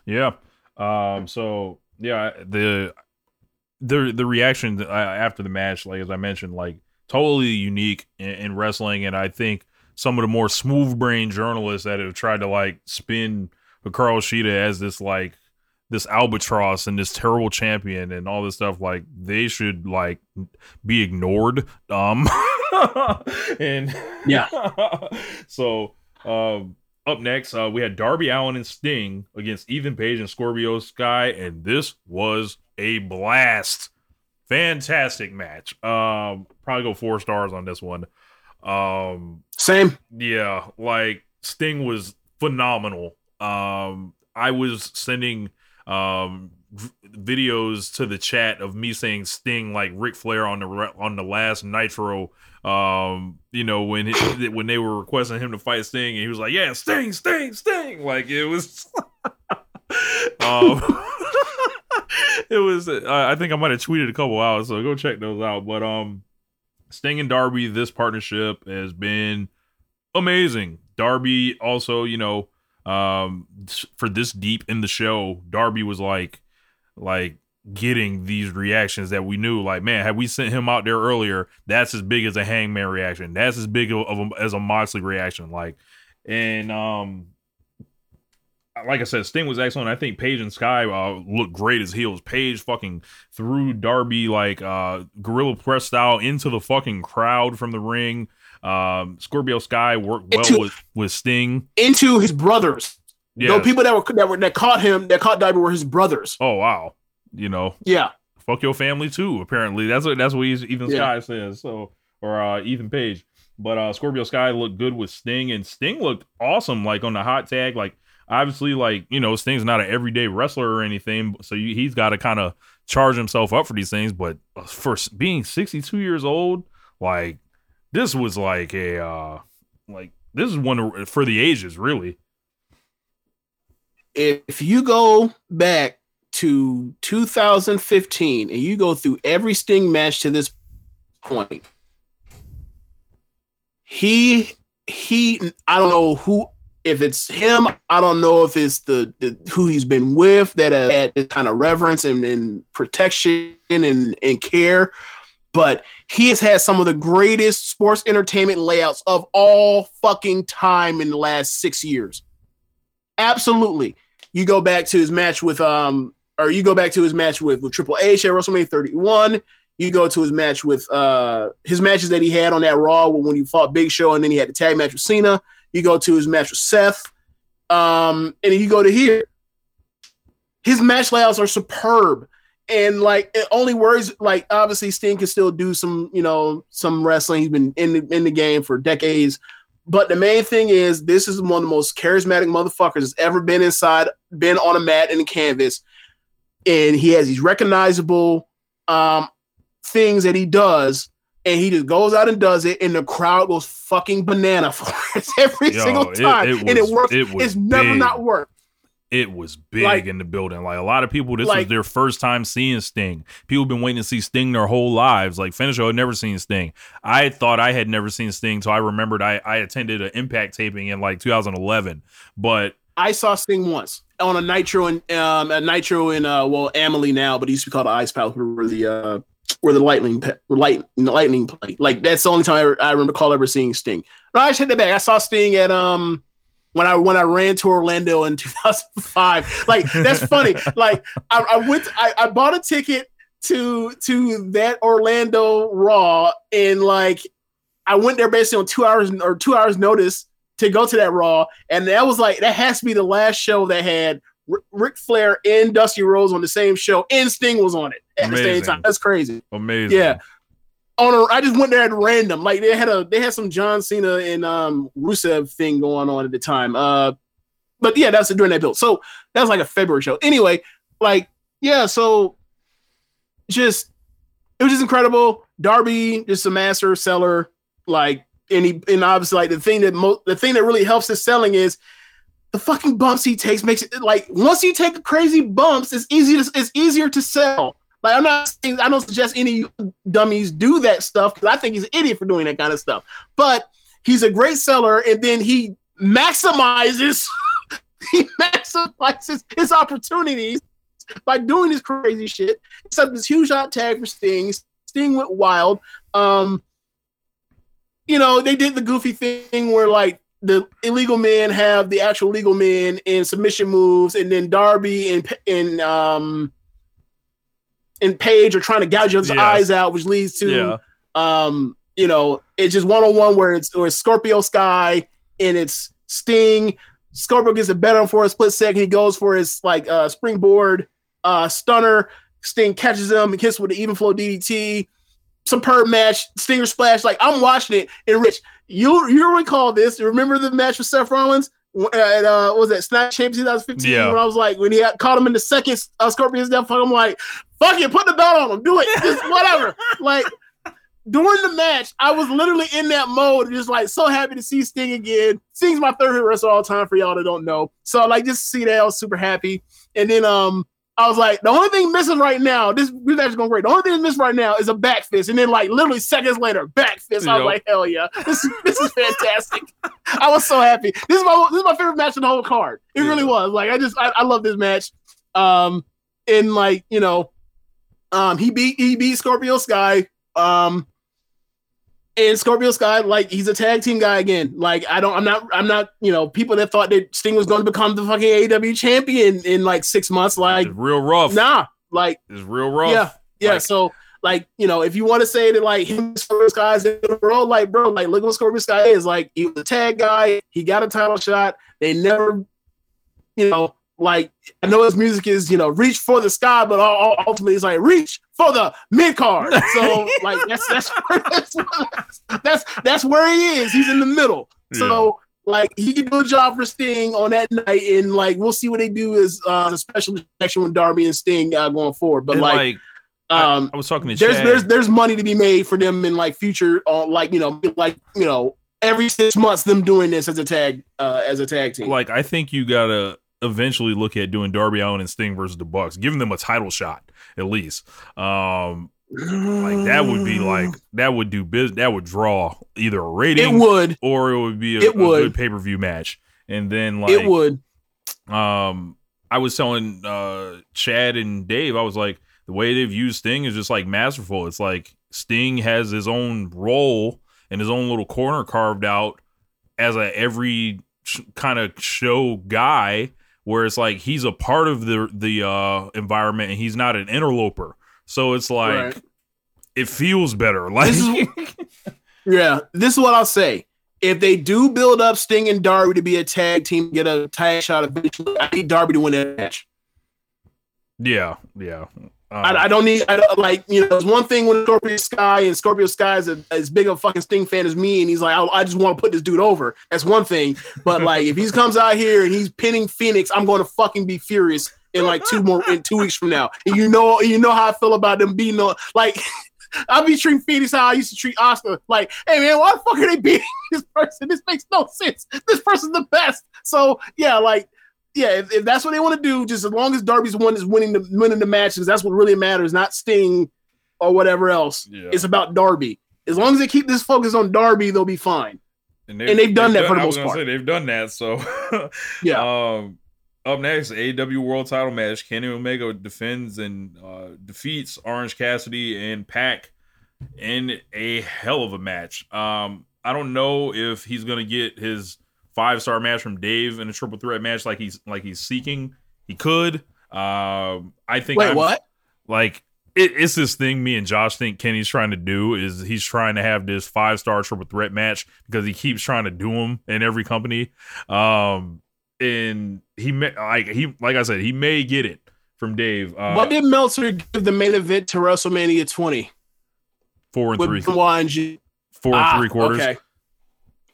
yeah. Um, so yeah, the the the reaction after the match, like as I mentioned, like totally unique in, in wrestling, and I think some of the more smooth brain journalists that have tried to like spin Hikaru Shida as this like this albatross and this terrible champion and all this stuff like they should like be ignored um [LAUGHS] and yeah [LAUGHS] so um up next uh we had darby Allin and sting against ethan page and scorpio sky and this was a blast fantastic match um probably go four stars on this one um, Same. Yeah, like Sting was phenomenal. Um, I was sending um videos to the chat of me saying Sting like Ric Flair on the on the last Nitro. Um, you know when he, [COUGHS] when they were requesting him to fight Sting, and he was like, "Yeah, Sting, Sting, Sting!" Like it was. [LAUGHS] um, [LAUGHS] it was. I think I might have tweeted a couple hours, so go check those out. But um, Sting and Darby, this partnership has been amazing. Darby also, you know, um, for this deep in the show, Darby was like, like getting these reactions that we knew. Like, man, had we sent him out there earlier, that's as big as a Hangman reaction. That's as big of a, as a Moxley reaction. Like, and um, like I said, Sting was excellent. I think Page and Sky uh, looked great as heels. Page fucking threw Darby like uh, gorilla press style into the fucking crowd from the ring. Um, Scorpio Sky worked well into, with with Sting into his brothers. Yeah, the people that were that were that caught him that caught Darby were his brothers. Oh wow, you know. Yeah. Fuck your family too. Apparently, that's what that's what he's, even yeah. Sky says. So or uh, Ethan Page. But uh, Scorpio Sky looked good with Sting, and Sting looked awesome, like on the hot tag. Like obviously, like you know, Sting's not an everyday wrestler or anything, so you, he's got to kind of charge himself up for these things. But uh, for being 62 years old, like this was like a uh like this is one for the ages, really. if you go back to 2015 and you go through every Sting match to this point, he he I don't know who if it's him, I don't know if it's the, the who he's been with that have had this kind of reverence and, and protection and, and care. But he has had some of the greatest sports entertainment layouts of all fucking time in the last six years. Absolutely. You go back to his match with um, or you go back to his match with with Triple H at WrestleMania 31. You go to his match with uh his matches that he had on that Raw when he fought Big Show, and then he had the tag match with Cena. You go to his match with Seth, um, and you go to here. His match layouts are superb, and like it only worries like obviously Sting can still do some you know some wrestling. He's been in the, in the game for decades, but the main thing is this is one of the most charismatic motherfuckers that's ever been inside, been on a mat and a canvas, and he has these recognizable um things that he does. And he just goes out and does it, and the crowd goes fucking banana [LAUGHS] for it every Yo, single it- time, it and it works. it was it's never big. not worked. It was big Like- in the building. Like a lot of people, this Like- was their first time seeing Sting. People have been waiting to see Sting their whole lives. Like Finisher had never seen Sting. I thought I had never seen Sting, so I remembered I, I attended an Impact taping in like 2011. But I saw Sting once on a Nitro and um a Nitro in uh well Amalie now, but he used to be called Ice Palace where the uh where the lightning pe- light lightning play. Like that's the only time I, I remember call ever seeing Sting. No, I hit that back. I saw Sting at um when I when I ran to Orlando in [LAUGHS] 2005. Like that's funny. like I, I went I, I bought a ticket to to that Orlando Raw and like I went there basically on two hours or two hours notice to go to that Raw, and that was like that has to be the last show that had R- Ric Flair and Dusty Rhodes on the same show, and Sting was on it at the same time. That's crazy. amazing. Yeah. On a, I just went there at random. Like they had a they had some John Cena and um Rusev thing going on at the time. Uh, but yeah, that's during that build. So that was like a February show. Anyway, like yeah, so just it was just incredible. Darby, just a master seller. Like and he and obviously like the thing that mo- the thing that really helps his selling is the fucking bumps he takes makes it like once you take crazy bumps, it's easy to it's easier to sell. Like I'm not saying I don't suggest any dummies do that stuff because I think he's an idiot for doing that kind of stuff. But he's a great seller, and then he maximizes [LAUGHS] he maximizes his opportunities by doing this crazy shit. Except this huge hot tag for Sting. Sting went wild. Um, you know, they did the goofy thing where like the illegal men have the actual legal men in submission moves, and then Darby and and um and Page are trying to gouge each Yes. eyes out, which leads to Yeah. um, you know, it's just one on one where it's or it's Scorpio Sky and it's Sting. Scorpio gets a better for a split second. He goes for his like uh springboard uh stunner. Sting catches him and hits with the even flow DDT. Superb match, Stinger splash. Like I'm watching it, and Rich, you you recall this? Remember the match with Seth Rollins at uh, what was that Snap Champs 2015? Yeah. When I was like, when he had, caught him in the second uh, Scorpion's death, I'm like, fuck it, put the belt on him, do it, just [LAUGHS] whatever. like during the match, I was literally in that mode, just like so happy to see Sting again. Sting's my third favorite wrestler all time for y'all that don't know. So like just see that, I was super happy. And then um I was like, the only thing missing right now, this this match is going great. The only thing missing right now is a back fist. And then like literally seconds later, back fist. I was Yep. like, hell yeah. This is this is fantastic. I was so happy. This is my this is my favorite match in the whole card. It really was. Like I just I, I love this match. Um and like, you know, um he beat he beat Scorpio Sky. Um and Scorpio Sky, like he's a tag team guy again. Like I don't, I'm not, I'm not, you know, people that thought that Sting was going to become the fucking AEW champion in like six months, like It's real rough. nah, like It's real rough. yeah, yeah. Like- so like you know, if you want to say that like him Scorpio Sky is in the world, like bro, like look what Scorpio Sky is. Like he was a tag guy, he got a title shot. They never, you know, like I know his music is you know reach for the sky, but ultimately it's like reach for the mid card. So [LAUGHS] like that's that's where, that's, that's that's where he is. He's in the middle. So Like he can do a job for Sting on that night, and like we'll see what they do as uh, a special connection with Darby and Sting uh, going forward. But And, like, I- um, I, was talking to there's Chad. there's there's money to be made for them in like future, uh, like you know, like you know, every six months them doing this as a tag uh, as a tag team. like I think you gotta eventually look at doing Darby Allin and Sting versus the Bucks, giving them a title shot at least. Um, like that would be like that would do business. that would draw either a rating. it would, or it would be a, It a would. good pay per view match. And then like it would. um I was telling uh Chad and Dave, I was like, the way they've used Sting is just like masterful. It's like Sting has his own role and his own little corner carved out as a every sh- kind of show guy where it's like he's a part of the the uh environment and he's not an interloper. So it's like Right. it feels better. [LAUGHS] Like [LAUGHS] Yeah, this is what I'll say. If they do build up Sting and Darby to be a tag team, get a tag shot eventually, I need Darby to win that match. yeah, yeah. I, I don't need I don't, like you know. There's one thing when Scorpio Sky and Scorpio Sky is a, as big of a fucking Sting fan as me, and he's like, I, I just want to put this dude over. That's one thing. But like, if he comes out here and he's pinning Fenix, I'm going to fucking be furious in like two more in two weeks from now. And you know, you know how I feel about them being no like. [LAUGHS] I'll be treating Fenix how I used to treat Oscar. Like, hey man, why the fuck are they beating [LAUGHS] this person? This makes no sense. This person's the best. So yeah, like yeah, if, if that's what they want to do, just as long as Darby's one is winning the winning the matches, that's what really matters, not Sting or whatever else. Yeah. It's about Darby. As long as they keep this focus on Darby, they'll be fine. and and they've done that for the was most part. Say they've done that. So [LAUGHS] Yeah. Um, up next, AEW World Title match: Kenny Omega defends and uh, defeats Orange Cassidy and Pac in a hell of a match. Um, I don't know if he's gonna get his five star match from Dave in a triple threat match like he's like he's seeking. He could. Um, I think. Wait, I'm- what? like it, it's this thing me and Josh think Kenny's trying to do is he's trying to have this five star triple threat match because he keeps trying to do them in every company. Um, and he may like he like I said he may get it from Dave. Uh, what did Meltzer give the main event to WrestleMania 20 four and with three Benoit and G? four and Ah, three quarters. Okay.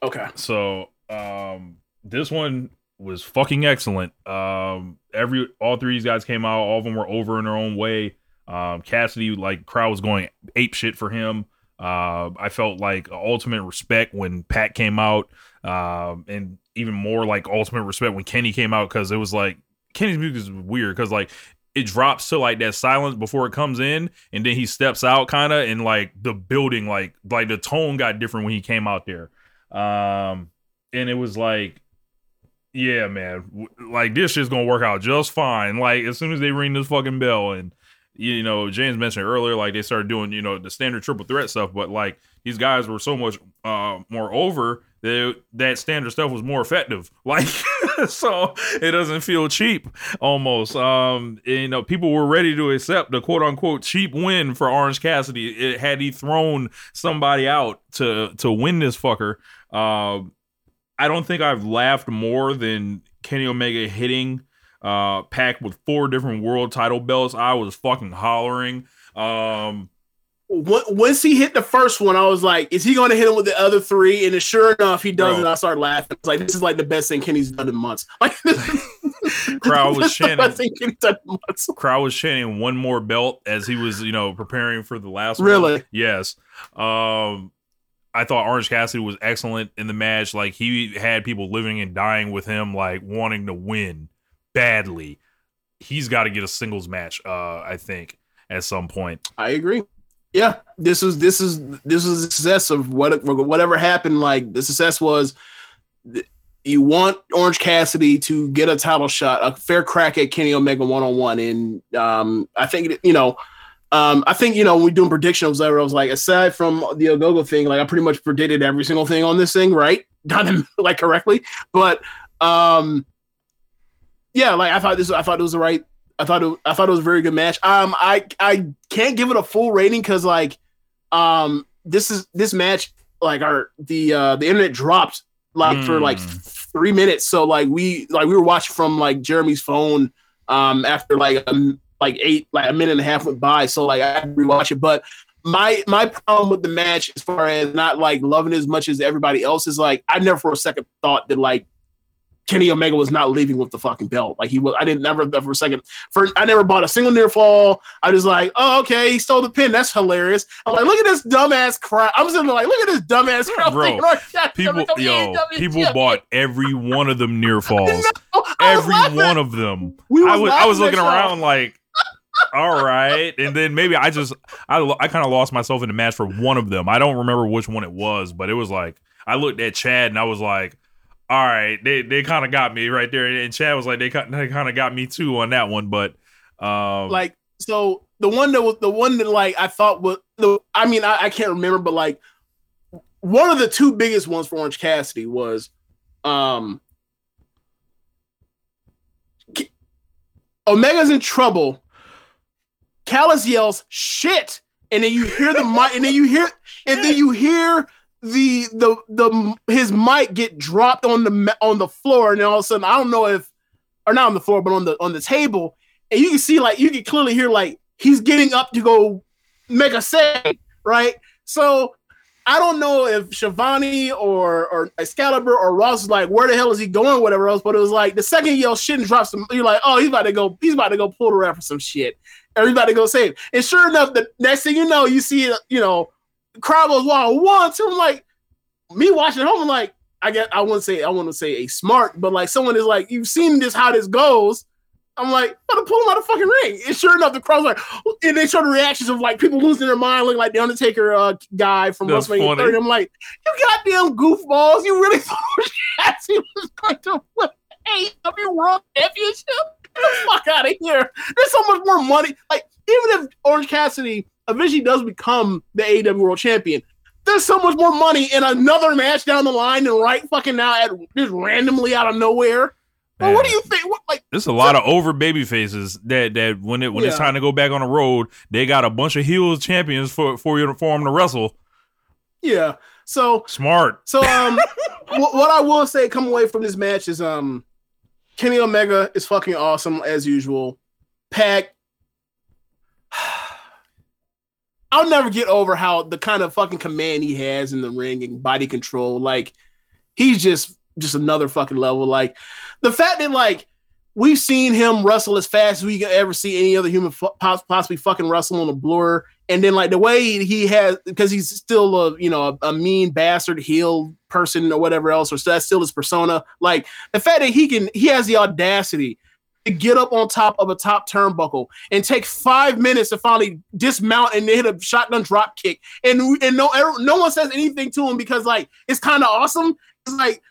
Okay. So um this one was fucking excellent. Um every all three of these guys came out, all of them were over in their own way. Um Cassidy like crowd was going ape shit for him. Uh, I felt like ultimate respect when Pac came out, um, and even more like ultimate respect when Kenny came out because it was like Kenny's music is weird because like it drops to like that silence before it comes in, and then he steps out kind of, and like the building like like the tone got different when he came out there, um, and it was like yeah, man, like this shit's gonna work out just fine. Like as soon as they ring this fucking bell, and you know, James mentioned earlier, like they started doing, you know, the standard triple threat stuff, but like these guys were so much uh more over that that standard stuff was more effective. [LAUGHS] Like so it doesn't feel cheap almost. Um and, you know, people were ready to accept the quote unquote cheap win for Orange Cassidy. It had he thrown somebody out to to win this fucker. Um I don't think I've laughed more than Kenny Omega hitting uh Pac with four different world title belts. I was fucking hollering. Um Once he hit the first one, I was like, "Is he going to hit him with the other three? And sure enough, he does, Bro. and I started laughing. It's like this is like the best thing Kenny's done in months. [LAUGHS] Like, Crowd was this is [LAUGHS] the chanting. best thing Kenny's done in months. crowd was chanting one more belt as he was, you know, preparing for the last one. Really? Yes. Um I thought Orange Cassidy was excellent in the match. Like he had people living and dying with him, like wanting to win badly. He's got to get a singles match, uh, I think, at some point. I agree. Yeah, this is this is this is the success of what whatever happened. Like the success was, you want Orange Cassidy to get a title shot, a fair crack at Kenny Omega one on one, and um, I think you know, um, I think you know when we doing predictions, I was like, aside from the Ogogo thing, like I pretty much predicted every single thing on this thing, right? [LAUGHS] Done like correctly, but um, yeah, like I thought this, I thought it was the right I thought it, I thought it was a very good match. Um, I I can't give it a full rating because like, um, this is this match like our the uh the internet dropped like for like Mm. three minutes. So like we like we were watching from like Jeremy's phone um after like um like eight like a minute and a half went by. So like I had to rewatch it, but my my problem with the match, as far as not like loving as much as everybody else, is like I never for a second thought that like Kenny Omega was not leaving with the fucking belt. Like he was, I didn't never for a second. For I never bought a single near fall. I was like, oh okay, he stole the pin. That's hilarious. I'm like, look at this dumbass crowd. I'm sitting there like, look at this dumbass crowd. Bro, thinking, "Oh, God, People, yo, people bought every one of them near [LAUGHS] falls. Every one of them. We I was, I was looking around like, all right, and then maybe I just, I, I kind of lost myself in the match for one of them. I don't remember which one it was, but it was like I looked at Chad and I was like, all right, they they kind of got me right there, and Chad was like, they they kind of got me too on that one, but um, like so the one that was the one that like I thought was the I mean I, I can't remember but like one of the two biggest ones for Orange Cassidy was um Omega's in trouble. Callis yells shit and then you hear the mic and then you hear and then you hear the the the his mic get dropped on the on the floor and then all of a sudden I don't know if or not on the floor but on the on the table and you can see like you can clearly hear like he's getting up to go make a save, right? So I don't know if Schiavone or or Excalibur or Ross is like, where the hell is he going, whatever else. But it was like the second he yells shit and drops some, you're like, oh, he's about to go, he's about to go pull the ref for some shit. To go save. And sure enough, the next thing you know, you see it, you know, crowd goes wild two. I'm like, me watching at home, I'm like, I guess I wouldn't say I want to say a smart, but like someone is like, you've seen this how this goes. I'm like, gotta pull him out of fucking ring. And sure enough, the crowd's like, and they show the reactions of like people losing their mind, looking like the Undertaker uh, guy from That's WrestleMania funny. 30. I'm like, you goddamn goofballs, you really [LAUGHS] thought [LAUGHS] Cassie was going to win AEW World Championship? Get the fuck out of here. There's so much more money. Like, even if Orange Cassidy eventually does become the AEW World Champion, there's so much more money in another match down the line than right fucking now at just randomly out of nowhere. Well, what do you think? What, like, There's a lot of over baby faces that that when it when it's time to go back on the road, they got a bunch of heels champions for for you for them to wrestle. yeah. So Smart. So um, [LAUGHS] wh- what I will say, come away from this match is um, Kenny Omega is fucking awesome as usual. Pac, [SIGHS] I'll never get over how the kind of fucking command he has in the ring and body control. Like he's just just another fucking level. Like the fact that like we've seen him wrestle as fast as we can ever see any other human possibly fucking wrestle on a blur. And then like the way he has because he's still a you know a, a mean bastard heel person or whatever else, or so that's still his persona. Like the fact that he can he has the audacity to get up on top of a top turnbuckle and take five minutes to finally dismount and hit a shotgun drop kick, and and no no one says anything to him because like it's kind of awesome. It's like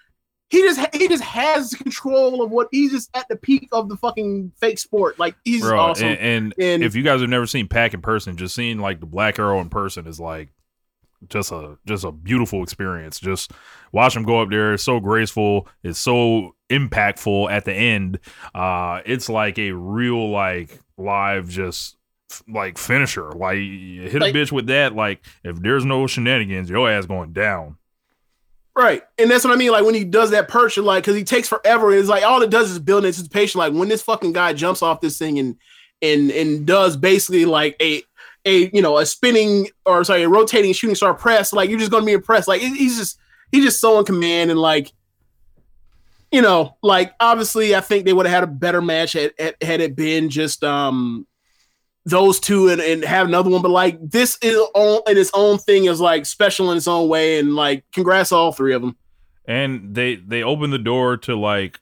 he just he just has control of what he's just at the peak of the fucking fake sport. Like he's Bro, awesome. and, and, And- if you guys have never seen Pac in person, just seeing like the Black Arrow in person is like just a just a beautiful experience. Just watch him go up there. It's so graceful. It's so impactful at the end. Uh, it's like a real like live just like finisher. Like you hit Like- a bitch with that. Like if there's no shenanigans, your ass going down. Right. And that's what I mean. Like when he does that perch, like, because he takes forever. and It's like all it does is build anticipation. Like when this fucking guy jumps off this thing and and and does basically like a a you know a spinning or sorry a rotating shooting star press, like you're just gonna be impressed. Like he's just he's just so in command and like you know like obviously I think they would have had a better match had, had, had it been just um those two and, and have another one, but like this is on in its own thing is like special in its own way, and like congrats all three of them. and they they opened the door to like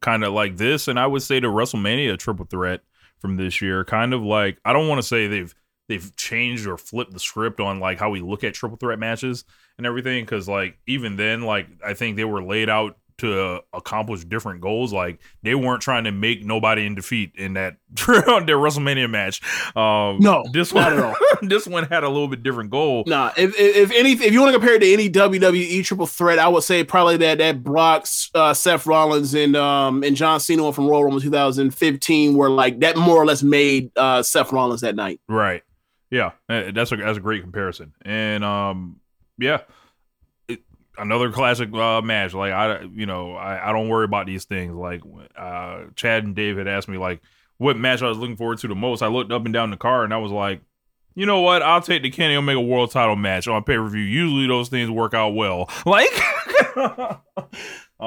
kind of like this and i would say to wrestlemania triple threat from this year kind of like i don't want to say they've they've changed or flipped the script on like how we look at triple threat matches and everything because like even then like i think they were laid out to uh, accomplish different goals like they weren't trying to make nobody in defeat in that [LAUGHS] their wrestlemania match um No, this not one at all. [LAUGHS] this one had a little bit different goal Nah, if if if any if you want to compare it to any WWE triple threat, I would say probably that that Brock, uh, Seth Rollins, and um and John Cena one from Royal Rumble 2015 were like that more or less made uh Seth Rollins that night. Right. Yeah, that's a that's a great comparison. And um, yeah, another classic uh, match. Like I, you know, I, I don't worry about these things. Like uh, Chad and Dave had asked me like what match I was looking forward to the most. I looked up and down the car and I was like, You know what? I'll take the Kenny Omega World Title match on pay per view. Usually those things work out well. [LAUGHS] Like, [LAUGHS]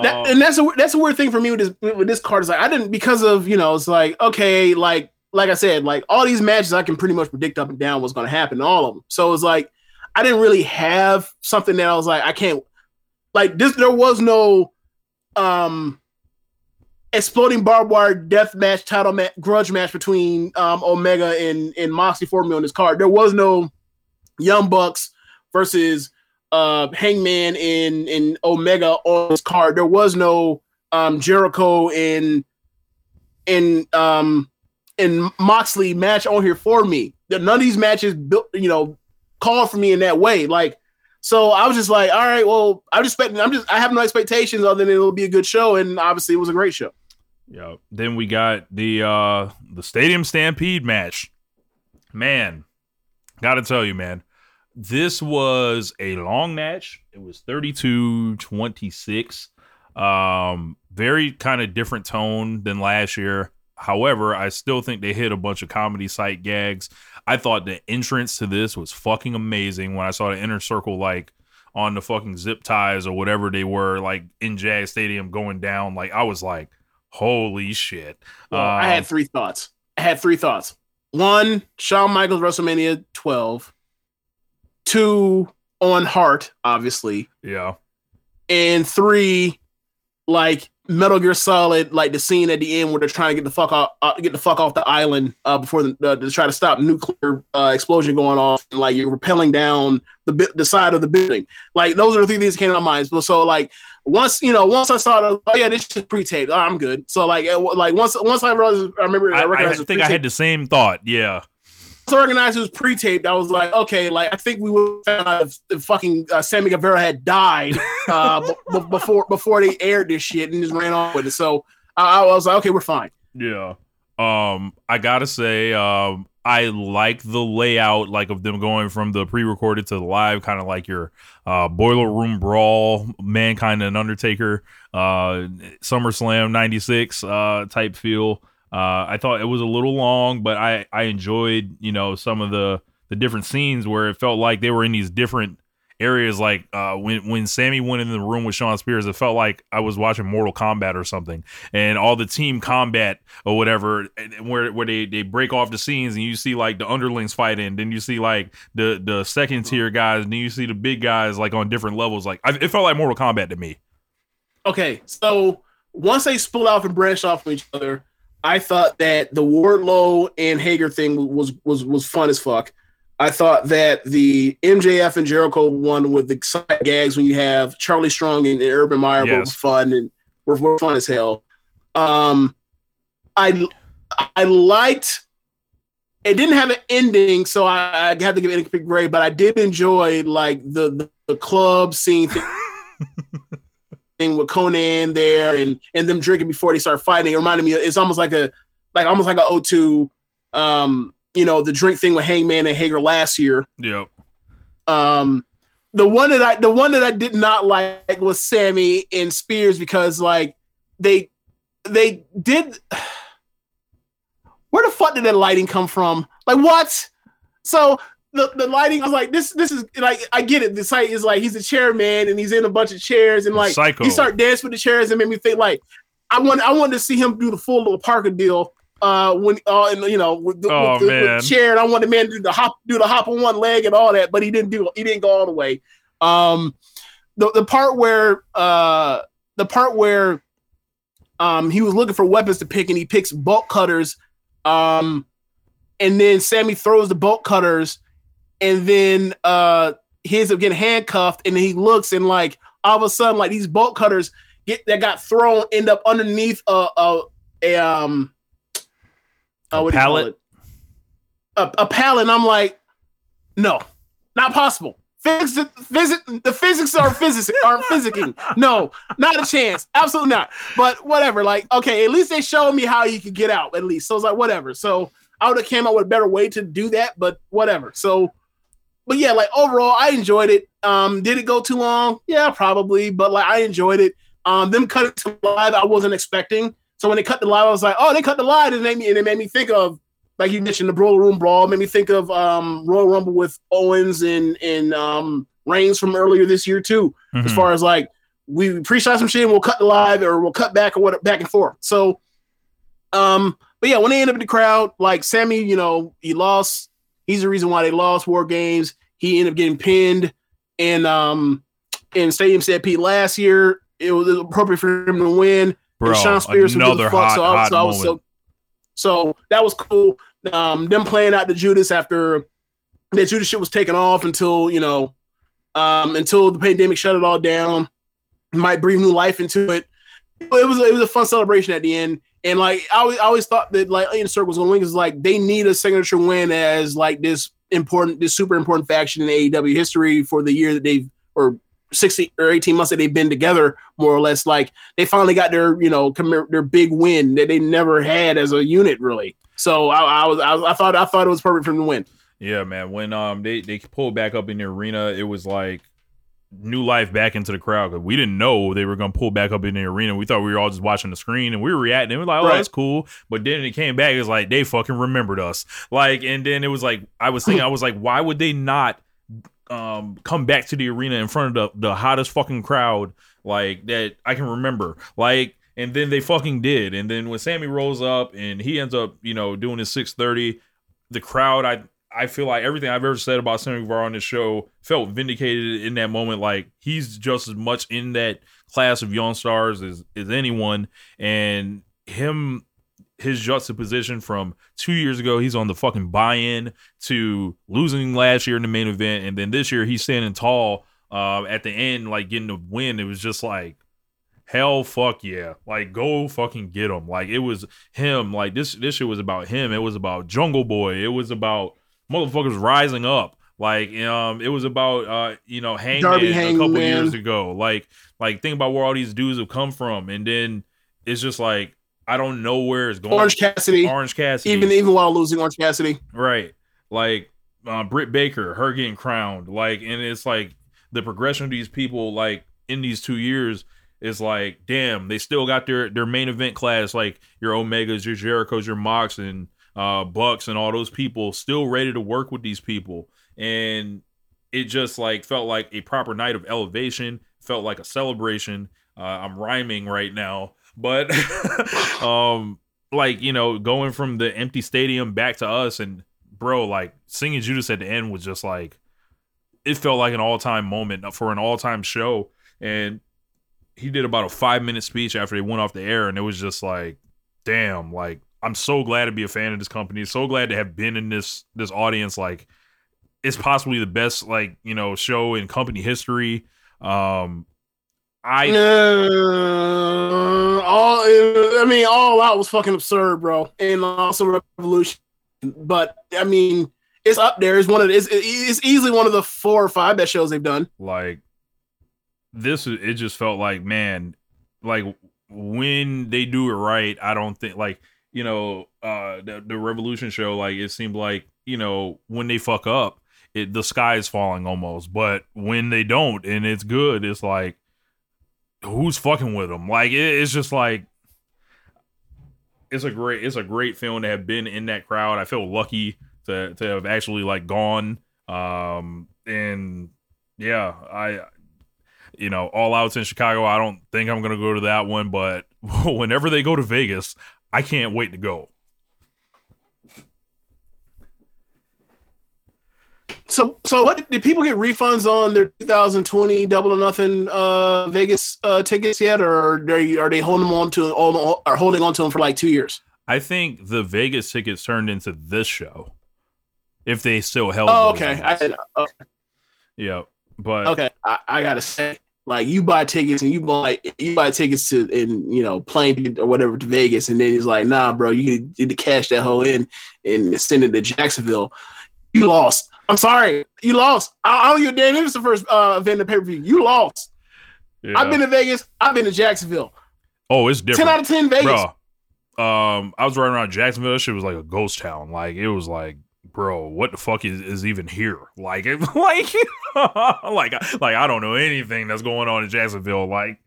That, and that's a that's a weird thing for me with this with this card is like I didn't because of you know it's like okay like like I said like all these matches I can pretty much predict up and down what's going to happen all of them so it's like I didn't really have something that I was like I can't like this there was no um exploding barbed wire death match title match grudge match between um Omega and and Moxley for me on this card there was no Young Bucks versus uh Hangman in in Omega on this card. There was no um Jericho in in um Moxley match on here for me. None of these matches built, you know, called for me in that way. Like, so I was just like, all right, well, I'm just expecting. I'm just I have no expectations other than it'll be a good show, and obviously it was a great show. Yeah. Then we got the uh the Stadium Stampede match. Man, gotta tell you, man, this was a long match. It was 32 26. Um, very kind of different tone than last year. However, I still think they hit a bunch of comedy site gags. I thought the entrance to this was fucking amazing when I saw the inner circle like on the fucking zip ties or whatever they were like in Jags Stadium going down. Like I was like, holy shit. Well, I had Um, three thoughts. I had three thoughts. One, Shawn Michaels WrestleMania 12. Two, Owen Hart, obviously. yeah. And three, like Metal Gear Solid, like the scene at the end where they're trying to get the fuck off, uh, get the fuck off the island uh, before the, uh, to try to stop nuclear uh, explosion going off, and like you're rappelling down the bi- the side of the building. Like those are the three things that came to my mind. So, so like once you know, once I saw the, oh yeah, this is pre-taped. Oh, I'm good. So like, it, like once once I realized, I remember I, I, I recognized it was think I had the same thought. Yeah. I it was pre-taped, I was like, okay, like I think we would found out if, if fucking uh, Sammy Guevara had died uh, [LAUGHS] b- b- before before they aired this shit and just ran off with it. So I, I was like, okay, we're fine. Yeah. Um, I gotta say, um, I like the layout, like of them going from the pre-recorded to the live, kind of like your uh boiler room brawl, mankind and Undertaker, uh SummerSlam '96 uh type feel. Uh, I thought it was a little long, but I I enjoyed you know some of the the different scenes where it felt like they were in these different areas. Like uh when when Sammy went in the room with Shawn Spears it felt like I was watching Mortal Kombat or something. And all the team combat or whatever where where they they break off the scenes and you see like the underlings fighting. Then you see like the the second tier guys. And then you see the big guys like on different levels. Like I, it felt like Mortal Kombat to me. Okay, so once they split off and branch off from each other, I thought that the Wardlow and Hager thing was was was fun as fuck. I thought that the MJF and Jericho one with the side gags when you have Charlie Strong and, and Urban Meyer Yes. fun and were, were fun as hell. Um, I I liked. It didn't have an ending, so I, I had to give it a big grade. But I did enjoy like the the, the club scene [LAUGHS] thing with Conan there and and them drinking before they start fighting. It reminded me. It's almost like a like almost like a O2, um, you know, the drink thing with Hangman and Hager last year. yep Um, the one that I the one that I did not like was Sammy and Spears because like they they did. [SIGHS] Where the fuck did that lighting come from? Like what? So the, the lighting, I was like, this this is like I get it. The site is like he's a chairman and he's in a bunch of chairs and like Psycho. he started dancing with the chairs and made me think like I want I wanted to see him do the full little Parker deal. Uh, when uh, and you know, with the, Oh, with the, with the chair, and I wanted the man to do the hop, do the hop on one leg and all that, but he didn't do, he didn't go all the way. Um, the the part where uh the part where um he was looking for weapons to pick and he picks bolt cutters, um, and then Sammy throws the bolt cutters, and then uh he ends up getting handcuffed, and he looks and like all of a sudden like these bolt cutters get that got thrown end up underneath a a, a um uh, A what do you call pallet? A, a pallet. And I'm like, no, not possible. Physics, physics, the physics are physics [LAUGHS] aren't physicking. No, not a chance. Absolutely not. But whatever. Like, okay, at least they showed me how you could get out. At least, so it's like whatever. So I would have came up with a better way to do that. But whatever. So, but yeah, like overall, I enjoyed it. Um, did it go too long? Yeah, probably. But like, I enjoyed it. Um, them cutting to live, I wasn't expecting. So when they cut the live, I was like, oh, they cut the live, and it made me and it made me think of like you mentioned, the Boiler Room Brawl made me think of um, Royal Rumble with Owens and and um, Reigns from earlier this year too. As Mhm. far as like we pre-shot some shit and we'll cut the live or we'll cut back or what back and forth. So, um, but yeah, when they end up in the crowd, like Sammy, you know, he lost. He's the reason why they lost War Games. He ended up getting pinned in um in Stadium Stampede last year. It was appropriate for him to win. Bro, and Shawn Spears another fuck, hot, so I was, hot so, I was moment. so so that was cool. Um, them playing out the Judas after that Judas shit was taken off until you know, um, until the pandemic shut it all down. Might breathe new life into it. It was it was a fun celebration at the end, and like I always, I always thought that like Inner Circles on Wings is like they need a signature win as like this important, this super important faction in AEW history for the year that they've or sixty or eighteen months that they've been together, more or less. Like they finally got their you know their big win that they never had as a unit, really. So I, I was I, I thought I thought it was perfect for them to win. Yeah, man. When um they they pulled back up in the arena, it was like new life back into the crowd because we didn't know they were gonna pull back up in the arena. We thought we were all just watching the screen and we were reacting. And we were like, "Oh, Right. that's cool." But then it came back. It's like they fucking remembered us. Like, and then it was like I was thinking, I was like, why would they not um come back to the arena in front of the the hottest fucking crowd like that I can remember? Like. And then they fucking did. And then when Sammy rolls up and he ends up, you know, doing his 630, the crowd, I I feel like everything I've ever said about Sammy Guevara on this show felt vindicated in that moment. Like he's just as much in that class of young stars as, as anyone. And him, his juxtaposition from two years ago, he's on the fucking buy-in to losing last year in the main event, and then this year he's standing tall uh, at the end, like getting the win. It was just like hell fuck yeah like go fucking get him like it was him like this this shit was about him it was about jungle boy it was about motherfuckers rising up. Like um it was about uh you know hangman Darby a couple years ago. Like like think about where all these dudes have come from. And then it's just like i don't know where it's going. Orange Cassidy, orange cassidy. Even even while losing Orange Cassidy. Right. Like uh, Britt Baker, her getting crowned. Like, and it's like the progression of these people, like in these two years, is like, damn, they still got their their main event class, like your Omegas, your Jerichos, your Mox, and uh, Bucks, and all those people, still ready to work with these people. And it just like felt like a proper night of elevation. Felt like a celebration. Uh, I'm rhyming right now, but [LAUGHS] um, like you know, going from the empty stadium back to us, and bro, like singing Judas at the end was just like it felt like an all time moment for an all time show. And he did about a five minute speech after they went off the air, and it was just like, damn, like I'm so glad to be a fan of this company. So glad to have been in this this audience. Like it's possibly the best like you know show in company history. Um, I Uh, all I mean, all out was fucking absurd, bro, and also Revolution. But I mean, it's up there. It's one of the, it's, it's easily one of the four or five best shows they've done. like this it just felt like man like when they do it right i don't think like you know uh the, the revolution show like it seemed like you know when they fuck up it the sky is falling almost. But when they don't and it's good it's like who's fucking with them? Like it, it's just like it's a great it's a great film to have been in that crowd. I feel lucky to to have actually like gone. Um and yeah i you know all outs in chicago i don't think i'm gonna go to that one but [LAUGHS] whenever they go to vegas i can't wait to go So, so what did people get refunds on their 2020 Double or Nothing uh, Vegas uh, tickets yet, or are they are they holding them on to all are holding on to them for like two years? i think the vegas tickets turned into this show if they still held Oh, okay. I, okay. yeah but Okay, I, I gotta say, like you buy tickets and you buy you buy tickets to and you know plane or whatever to Vegas, and then he's like, nah, bro, you need to cash that whole in and send it to Jacksonville. You lost. I'm sorry, you lost. I, I don't give a damn if it's the first uh, event in pay per view. You lost. yeah. I've been to Vegas. I've been to Jacksonville. oh it's different Ten out of ten Vegas. Bro, um, I was riding around Jacksonville. That shit was like a ghost town. Like it was like, bro, what the fuck is, is even here? Like, it, [LAUGHS] like, like, like I don't know anything that's going on in Jacksonville. Like,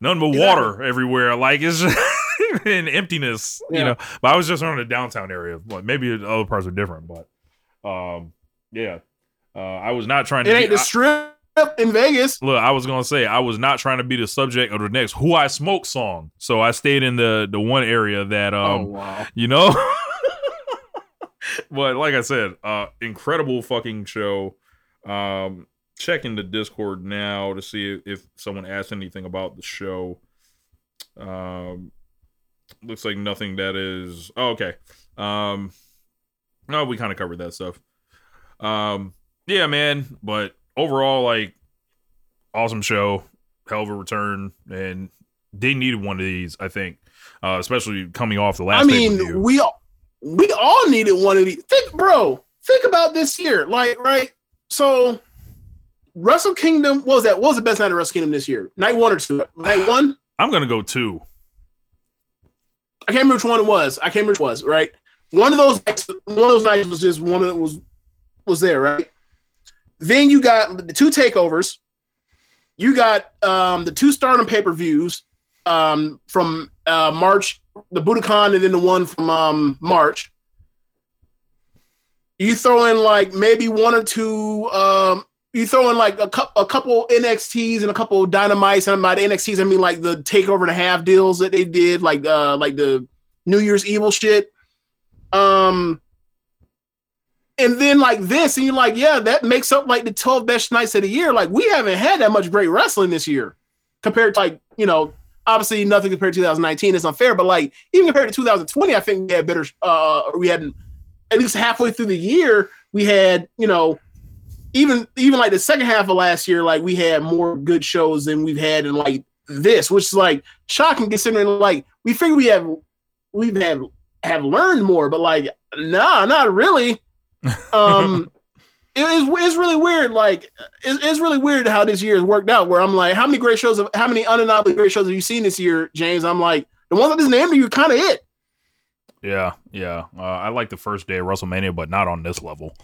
nothing but water everywhere. Like it's just, [LAUGHS] and emptiness. You know, but I was just on the downtown area. Well, maybe other parts are different, but um, yeah. Uh, I was not trying It to. ain't be- the I- strip in Vegas. Look, I was gonna say I was not trying to be the subject of the next "Who I Smoke" song, so I stayed in the the one area that um, oh wow. you know. [LAUGHS] but like I said, uh, incredible fucking show. Um, checking the Discord now to see if, someone asked anything about the show. Um, looks like nothing that is. Oh, okay. Um, no, we kind of covered that stuff. Um, yeah, man. But overall, like, awesome show, hell of a return, and they needed one of these. I think, uh, especially coming off the last. I mean, we all we all needed one of these. Think, bro. Think about this year, like right. So, Wrestle Kingdom. What was that? What was the best night of Wrestle Kingdom this year? Night one or two? Night [SIGHS] one. I'm gonna go two. I can't remember which one it was. I can't remember which it was. Right. One of those. nights- One of those nights was just one of it was was there. Right. Then you got the two takeovers. You got um, the two Stardom pay per views um, from uh, March, the Budokan, and then the one from um, March. You throw in like maybe one or two. Um, you throw in like a, cou- a couple NXTs and a couple Dynamites, and by the NXTs I mean like the takeover and a half deals that they did, like uh, like the New Year's Evil shit. Um, and then like this, and you're like, yeah, that makes up like the 12 best nights of the year. Like we haven't had that much great wrestling this year compared to like, you know, obviously nothing compared to 2019 is unfair, but like even compared to 2020, I think we had better uh we had at least halfway through the year, we had, you know, even even like the second half of last year, like we had more good shows than we've had in like this, which is like shocking considering like we figure we have we've have have learned more, but like nah, not really. [LAUGHS] Um it is it's really weird. Like it's, it's really weird how this year has worked out. Where I'm like, how many great shows, have, how many undeniably great shows have you seen this year, James? I'm like, the ones I just named you, kind of it. Yeah, yeah. Uh, I like the first day of WrestleMania, but not on this level.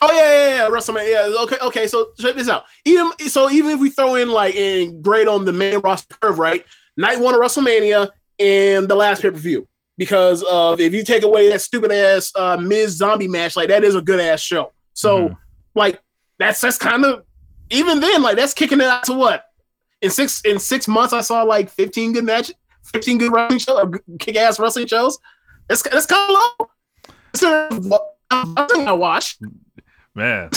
Oh yeah, yeah, yeah, WrestleMania. Yeah, okay, okay. So check this out. Even so, even if we throw in like in grade on the main roster curve, right? Night one of WrestleMania and the last pay per view. Because of if you take away that stupid ass uh, Miz Zombie match, like that is a good ass show. So Mhm. Like that's that's kind of even then like that's kicking it out to what in six in six months I saw like fifteen good matches, fifteen good wrestling shows, kick ass wrestling shows. That's that's kind of low. So, I watch. Man.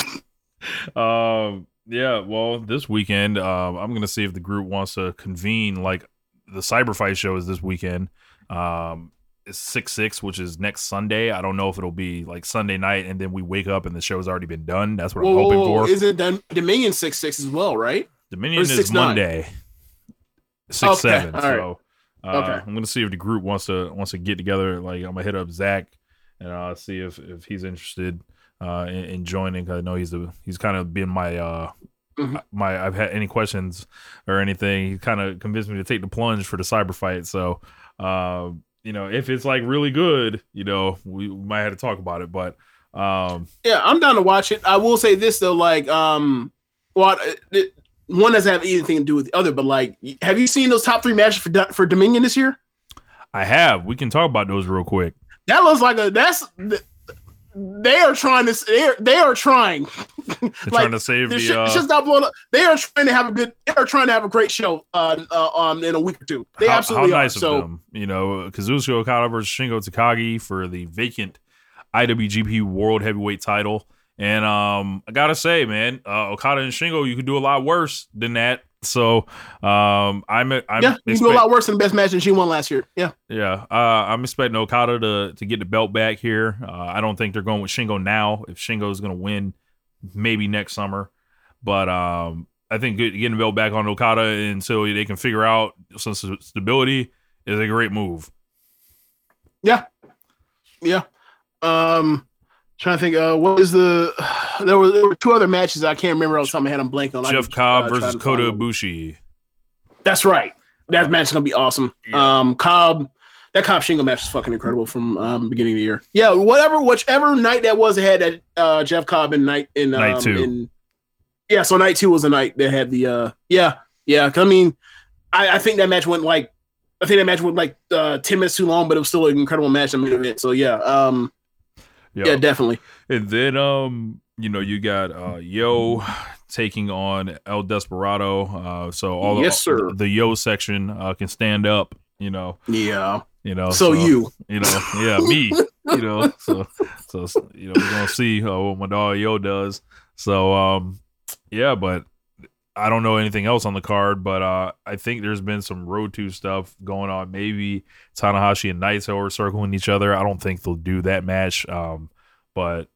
[LAUGHS] um. Yeah. Well, this weekend, um, I'm gonna see if the group wants to convene. Like the Cyber Fight show is this weekend. Um, it's six six, which is next Sunday. I don't know if it'll be like Sunday night, and then we wake up and the show's already been done. That's what I'm hoping whoa, whoa. for. Is it Dom- Dominion six six as well, right? Dominion is 6-9? Monday, six Okay, seven. all So uh, Okay. I'm gonna see if the group wants to wants to get together. Like I'm gonna hit up Zach and uh, see if if he's interested uh, in, in joining. I know he's the he's kind of been my uh Mhm. my I've had any questions or anything. He kind of convinced me to take the plunge for the cyber fight. So uh, you know if it's like really good, you know we, might have to talk about it. But um Yeah, I'm down to watch it. I will say this though, like, um, well, it- one doesn't have anything to do with the other, but like, have you seen those top three matches for for Dominion this year? I have we can talk about those real quick. That looks like a that's they are trying to they are, they are trying. [LAUGHS] They're trying to save the the shit, uh, shit's not blowing up. They are trying to have a good. They are trying to have a great show. Uh, uh um, in a week or two. They how, absolutely how nice are. of So them. You know, Kazuchika Okada versus Shingo Takagi for the vacant IWGP World Heavyweight title. And um, I gotta say, man, uh, Okada and Shingo, you could do a lot worse than that. So um, I'm I'm yeah, you do a lot worse than the best match that she won last year. Yeah. yeah, uh, I'm expecting Okada to to get the belt back here. Uh, I don't think they're going with Shingo now. If Shingo is going to win, maybe next summer. But um, I think getting the belt back on Okada until they can figure out some stability is a great move. Yeah. Yeah. Um trying to think uh what is the there were there were two other matches I can't remember off the top of my head. I'm on. I Jeff Cobb uh, versus Kota. Ibushi. That's right. That match is gonna be awesome. Yeah. Um Cobb that Cobb Shingo match is fucking incredible from um beginning of the year. Yeah, whatever whichever night that was that had that uh Jeff Cobb in night in um, Night two. in yeah, so night two was the night that had the uh yeah, yeah. I mean I, I think that match went like I think that match went like uh, ten minutes too long, but it was still an incredible match. I mean, so yeah, um, Yo. yeah, definitely. And then um, you know, you got uh Yo taking on El Desperado. Uh so all Yes, sir. the, the Yo section uh can stand up, you know. Yeah. You know. So you. you know, yeah, me. You know, [LAUGHS] so so you know, we're gonna see uh, what my dog Yo does. So um yeah, but I don't know anything else on the card, but uh, I think there's been some road to stuff going on. Maybe Tanahashi and Naito are circling each other. I don't think they'll do that match. Um, but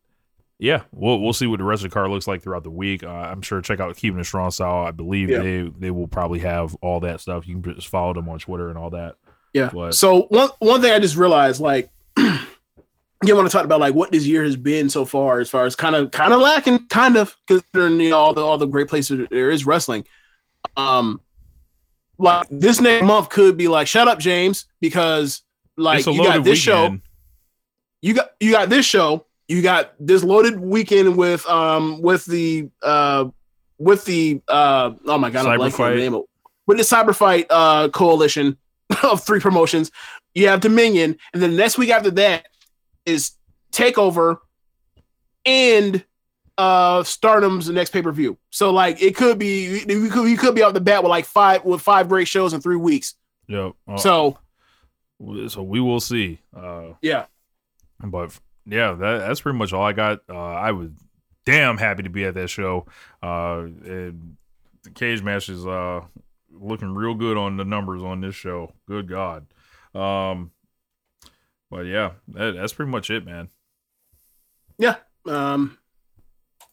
yeah, we'll we'll see what the rest of the car looks like throughout the week. Uh, I'm sure check out Keeping It Strong Style. I believe Yeah. they they will probably have all that stuff. You can just follow them on Twitter and all that. Yeah. But- So one one thing I just realized, like, [CLEARS THROAT] you want to talk about like what this year has been so far, as far as kind of kind of lacking, kind of considering you know all the all the great places there is wrestling. Um, like this next month could be like, shut up, James, because like you got this show, you got you got this show, you got this loaded weekend with um with the uh with the uh oh my god, I'm blanking the name of with the cyber fight uh coalition [LAUGHS] of three promotions. You have Dominion, and then the next week after that is Takeover and uh Stardom's next pay per view. So like it could be you could you could be off the bat with like five with five great shows in three weeks. Yep. Uh, So so we will see. Uh, yeah, but yeah, that, that's pretty much all I got. Uh, I was damn happy to be at that show. Uh, and the cage match is uh, looking real good on the numbers on this show. Good God. Um, but yeah, that, that's pretty much it, man. yeah, um,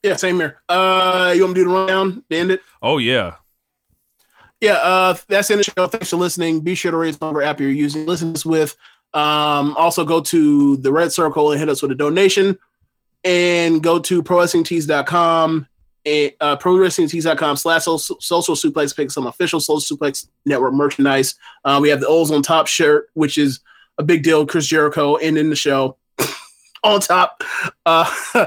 yeah, same here. Uh, you want me to do the rundown to end it? Oh yeah, yeah, uh, that's in the show. Thanks for listening. Be sure to rate us on whatever app you're using. Listen to this with. Um, also go to the Red Circle and hit us with a donation, and go to prowrestlingtees.com uh, prowrestlingtees.com slash social social suplex. Pick some official social suplex network merchandise. Uh, we have the O's on top shirt, which is a big deal. Chris Jericho and in the show [COUGHS] on top. Uh, [LAUGHS]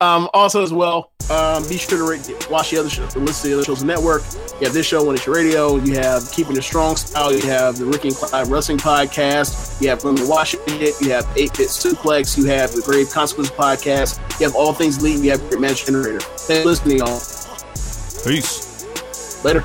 um, also as well, um, be sure to rate, watch the other shows, listen to the other shows on the network. You have this show, When It's Your Radio. You have Keeping It Strong Style. You have the Ricky and Clyde Wrestling Podcast. You have Women Watching It. You have 8-Bit Suplex. You have the Grave Consequence Podcast. You have All Things Lead. You have Great Match Generator. Thanks for listening, y'all. peace. Later.